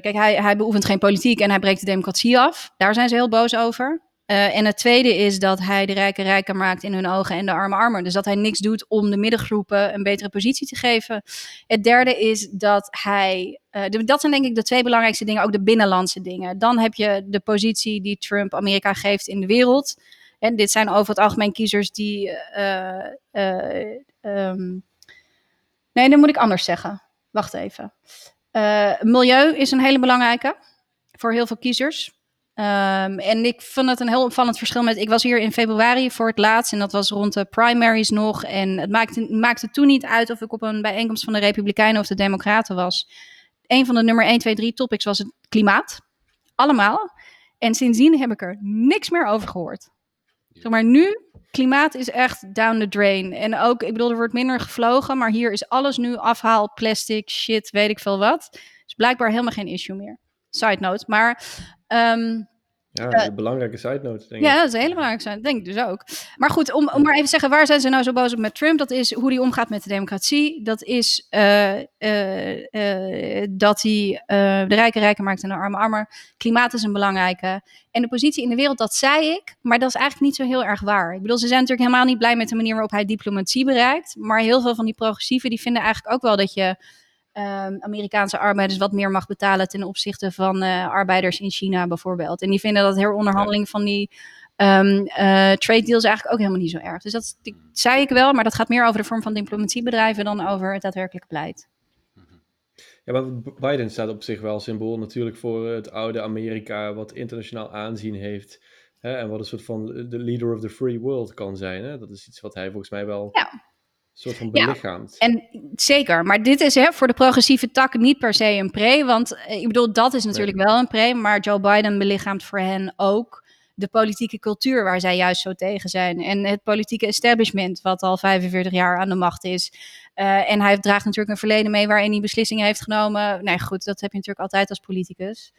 kijk, hij, hij beoefent geen politiek en hij breekt de democratie af. Daar zijn ze heel boos over. Eh, en het tweede is dat hij de rijken rijker maakt in hun ogen en de armen armer. Dus dat hij niks doet om de middengroepen een betere positie te geven. Het derde is dat hij, eh, dat zijn denk ik de twee belangrijkste dingen, ook de binnenlandse dingen. Dan heb je de positie die Trump Amerika geeft in de wereld. En dit zijn over het algemeen kiezers die eh, eh, ehm, Nee, dat moet ik anders zeggen. Wacht even. Eh, milieu is een hele belangrijke voor heel veel kiezers. Ehm, en ik vond het een heel opvallend verschil met. Ik was hier in februari voor het laatst en dat was rond de primaries nog. En het maakte, maakte toen niet uit of ik op een bijeenkomst van de Republikeinen of de Democraten was. Een van de nummer 1, 2, 3 topics was het klimaat. Allemaal. En sindsdien heb ik er niks meer over gehoord. Zeg maar nu, klimaat is echt down the drain. En ook, ik bedoel, er wordt minder gevlogen, maar hier is alles nu afhaal, plastic, shit, weet ik veel wat. Dus blijkbaar helemaal geen issue meer. Side note. Maar ehm, ja, eh, een belangrijke side note, denk ik. ja, dat is een hele belangrijke zijn. Denk ik dus ook. Maar goed, om, om maar even te zeggen, waar zijn ze nou zo boos op met Trump? Dat is hoe hij omgaat met de democratie. Dat is eh, eh, eh, dat hij eh, de rijken rijker maakt en de armen armer. Klimaat is een belangrijke. En de positie in de wereld, dat zei ik. Maar dat is eigenlijk niet zo heel erg waar. Ik bedoel, ze zijn natuurlijk helemaal niet blij met de manier waarop hij diplomatie bereikt. Maar heel veel van die progressieven, die vinden eigenlijk ook wel dat je... ehm, Amerikaanse arbeiders wat meer mag betalen ten opzichte van eh, arbeiders in China bijvoorbeeld. En die vinden dat heronderhandeling van die ehm, eh, trade deals eigenlijk ook helemaal niet zo erg. Dus dat zei ik wel, maar dat gaat meer over de vorm van diplomatiebedrijven dan over het daadwerkelijk beleid. Ja, maar Biden staat op zich wel symbool natuurlijk voor het oude Amerika, wat internationaal aanzien heeft. Hè, en wat een soort van de leader of the free world kan zijn. Hè? Dat is iets wat hij volgens mij wel Ja. Een soort van Ja. belichaamt. En zeker, maar dit is hè, voor de progressieve tak niet per se een pre. Want eh, ik bedoel, dat is natuurlijk wel een pre. Maar Joe Biden belichaamt voor hen ook de politieke cultuur waar zij juist zo tegen zijn. En het politieke establishment, wat al 45 jaar aan de macht is. Eh, en hij draagt natuurlijk een verleden mee waarin hij beslissingen heeft genomen. Nee, goed, dat heb je natuurlijk altijd als politicus.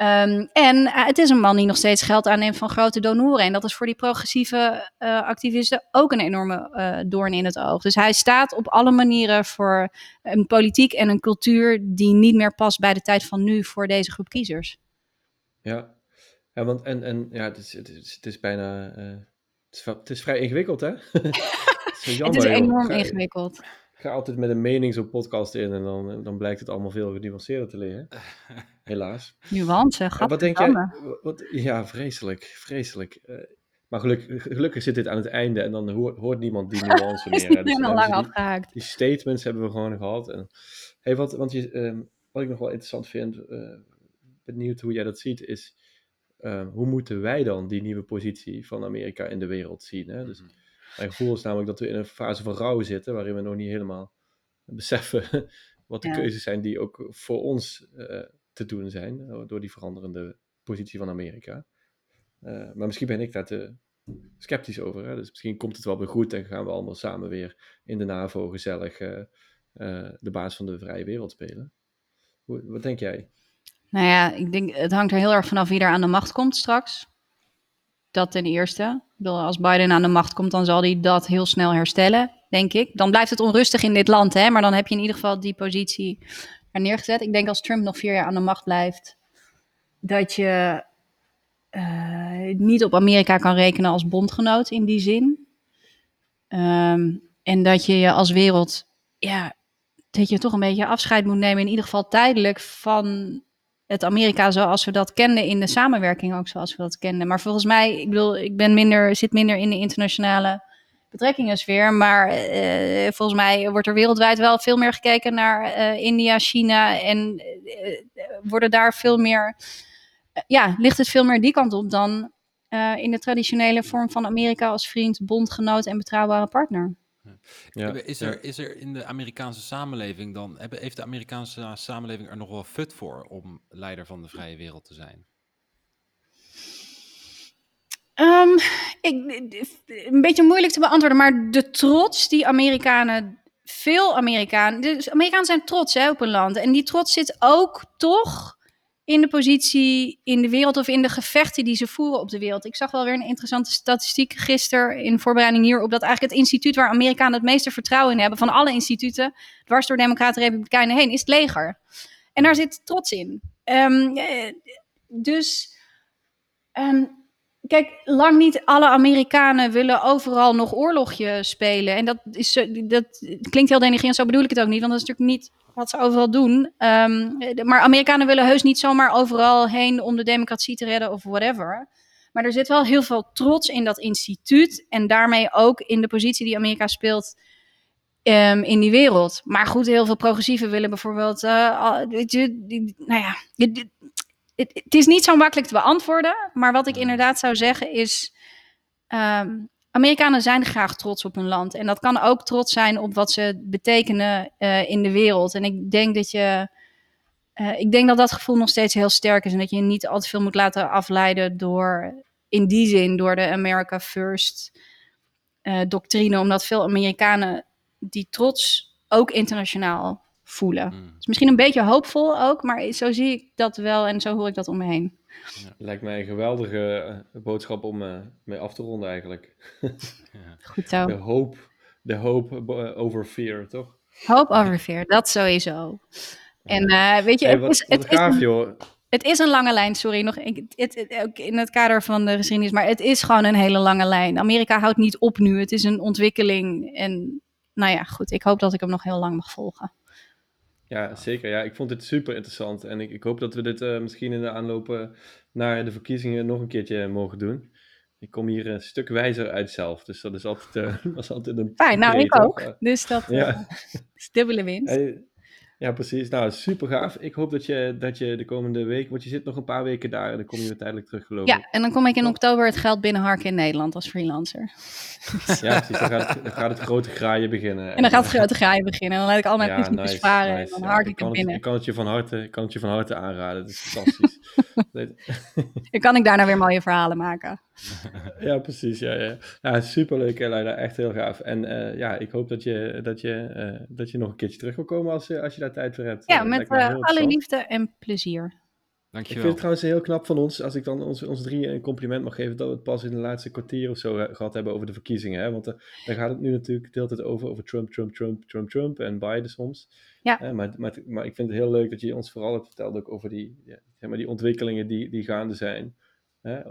Ehm, en eh, het is een man die nog steeds geld aanneemt van grote donoren. En dat is voor die progressieve eh, activisten ook een enorme eh, doorn in het oog. Dus hij staat op alle manieren voor een politiek en een cultuur die niet meer past bij de tijd van nu voor deze groep kiezers. Ja, ja want en, en ja, het is, het is, het is bijna. het, is, het is vrij ingewikkeld, hè? het jammer, is joh. enorm Ga- ingewikkeld. Ik ga altijd met een mening zo'n podcast in en dan, dan blijkt het allemaal veel genuanceerder te liggen. Helaas. Nuance, Ja, wat denk jij? Wat, ja, vreselijk, vreselijk. Eh, maar gelukkig, gelukkig zit dit aan het einde en dan hoort, hoort niemand die nuance Is meer. hè. niet Dus helemaal dan lang afgehaakt. die statements hebben we gewoon gehad. En, hey, wat, want je, ehm, wat ik nog wel interessant vind, eh, benieuwd hoe jij dat ziet, is eh, hoe moeten wij dan die nieuwe positie van Amerika in de wereld zien? Hè? Dus Mhm. Mijn gevoel is namelijk dat we in een fase van rouw zitten, waarin we nog niet helemaal beseffen wat de Ja. keuzes zijn die ook voor ons eh, te doen zijn, eh, door die veranderende positie van Amerika. Eh, maar misschien ben ik daar te sceptisch over. Hè? Dus misschien komt het wel weer goed en gaan we allemaal samen weer in de NAVO gezellig de baas van de vrije wereld spelen. Hoe, wat denk jij? Nou ja, ik denk, het hangt er heel erg vanaf wie er aan de macht komt straks. Dat ten eerste. Als Biden aan de macht komt, dan zal hij dat heel snel herstellen, denk ik. Dan blijft het onrustig in dit land, hè? maar dan heb je in ieder geval die positie er neergezet. Ik denk als Trump nog vier jaar aan de macht blijft, dat je eh, niet op Amerika kan rekenen als bondgenoot in die zin. Ehm, en dat je je als wereld, ja, dat je toch een beetje afscheid moet nemen, in ieder geval tijdelijk, van het Amerika zoals we dat kenden in de samenwerking ook zoals we dat kenden. Maar volgens mij, ik bedoel, ik ben minder, zit minder in de internationale betrekkingensfeer, maar eh, volgens mij wordt er wereldwijd wel veel meer gekeken naar eh, India, China en eh, worden daar veel meer, ja, ligt het veel meer die kant op dan in de traditionele vorm van Amerika als vriend, bondgenoot en betrouwbare partner. Ja, Is, ja. er, is er in de Amerikaanse samenleving dan, hebben- heeft de Amerikaanse samenleving er nog wel fut voor om leider van de vrije wereld te zijn? Ehm, ik, een beetje moeilijk te beantwoorden, maar de trots die Amerikanen, veel Amerikanen, dus Amerikanen zijn trots hè, op een land. En die trots zit ook toch in de positie in de wereld of in de gevechten die ze voeren op de wereld. Ik zag wel weer een interessante statistiek gisteren in voorbereiding hierop, dat eigenlijk het instituut waar Amerikanen het meeste vertrouwen in hebben, van alle instituten, dwars door Democraten en Republikeinen heen, is het leger. En daar zit trots in. Ehm, eh, dus ehm, Kijk, lang niet alle Amerikanen willen overal nog oorlogje spelen. En dat, is, dat klinkt heel denigrerend, zo bedoel ik het ook niet. Want dat is natuurlijk niet wat ze overal doen. Ehm, maar Amerikanen willen heus niet zomaar overal heen om de democratie te redden of whatever. Maar er zit wel heel veel trots in dat instituut. En daarmee ook in de positie die Amerika speelt ehm, in die wereld. Maar goed, heel veel progressieven willen bijvoorbeeld... eh, nou ja, het, het is niet zo makkelijk te beantwoorden. Maar wat ik inderdaad zou zeggen is... ehm, Amerikanen zijn graag trots op hun land. En dat kan ook trots zijn op wat ze betekenen eh, in de wereld. En ik denk dat je... eh, ik denk dat dat gevoel nog steeds heel sterk is. En dat je je niet al te veel moet laten afleiden door... In die zin, door de America First eh, doctrine. Omdat veel Amerikanen die trots ook internationaal voelen. Mm. Het is misschien een beetje hoopvol ook, maar zo zie ik dat wel en zo hoor ik dat om me heen. Lijkt mij een geweldige eh, boodschap om eh, mee af te ronden eigenlijk. Goed zo. De hoop, de hoop eh, over fear, toch? Hoop over fear, dat sowieso. En eh, weet je, Hey, het, wat, is, wat het, is gaaf een, joh. het is een lange lijn, sorry, nog ik, het, het- ook in het kader van de geschiedenis, maar het is gewoon een hele lange lijn. Amerika houdt niet op nu, het is een ontwikkeling. En nou ja, goed, ik hoop dat ik hem nog heel lang mag volgen. Ja, zeker. Ja, ik vond dit super interessant. En ik, ik hoop dat we dit eh, misschien in de aanloop naar de verkiezingen nog een keertje mogen doen. Ik kom hier een stuk wijzer uit zelf. Dus dat is altijd, eh, is altijd een Fijn, nou ik ook. Dus dat Ja. eh, is dubbele winst. Hey, ja, precies. Nou, super gaaf. Ik hoop dat je, dat je de komende week, want je zit nog een paar weken daar en dan kom je weer tijdelijk terug, geloof ik. Ja, en dan kom ik in oktober het geld binnenharken in Nederland als freelancer. Ja, precies. Dan gaat, het, dan gaat het grote graaien beginnen. En dan gaat het grote graaien beginnen. En dan laat ik al mijn Ja, nice, varen en nice. dan Ja, hark ik het, binnen. ik kan het je van harte, ik kan het je van harte aanraden. Het is fantastisch. Dan kan ik daarna weer mooie verhalen maken. ja, precies. Ja, ja. ja superleuk, hè, Leila. Echt heel gaaf. En eh, ja, ik hoop dat je, dat, je, eh, dat je nog een keertje terug wil komen als, je- als je daar tijd voor hebt. Ja, Eh, met alle liefde en plezier. Ik Dankjewel. vind het trouwens heel knap van ons, als ik dan ons, ons drie een compliment mag geven, dat we het pas in de laatste kwartier of zo eh, gehad hebben over de verkiezingen. Hè? Want eh, daar gaat het nu natuurlijk de hele tijd over, over Trump, Trump, Trump, Trump, Trump en Biden soms. Ja. Maar, maar, maar ik vind het heel leuk dat je ons vooral hebt verteld ook over die, ja, zeg maar die ontwikkelingen die, die gaande zijn. hè,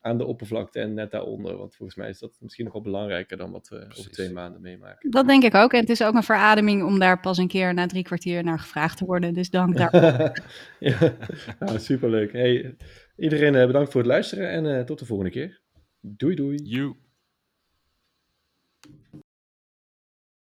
aan de oppervlakte en net daaronder. Want volgens mij is dat misschien nog wel belangrijker dan wat we over twee maanden meemaken. Dat denk ik ook. En het is ook een verademing om daar pas een keer na drie kwartier naar gevraagd te worden. Dus dank daarvoor. ja, nou, superleuk. Hey, iedereen eh, bedankt voor het luisteren en eh, tot de volgende keer. Doei doei. You.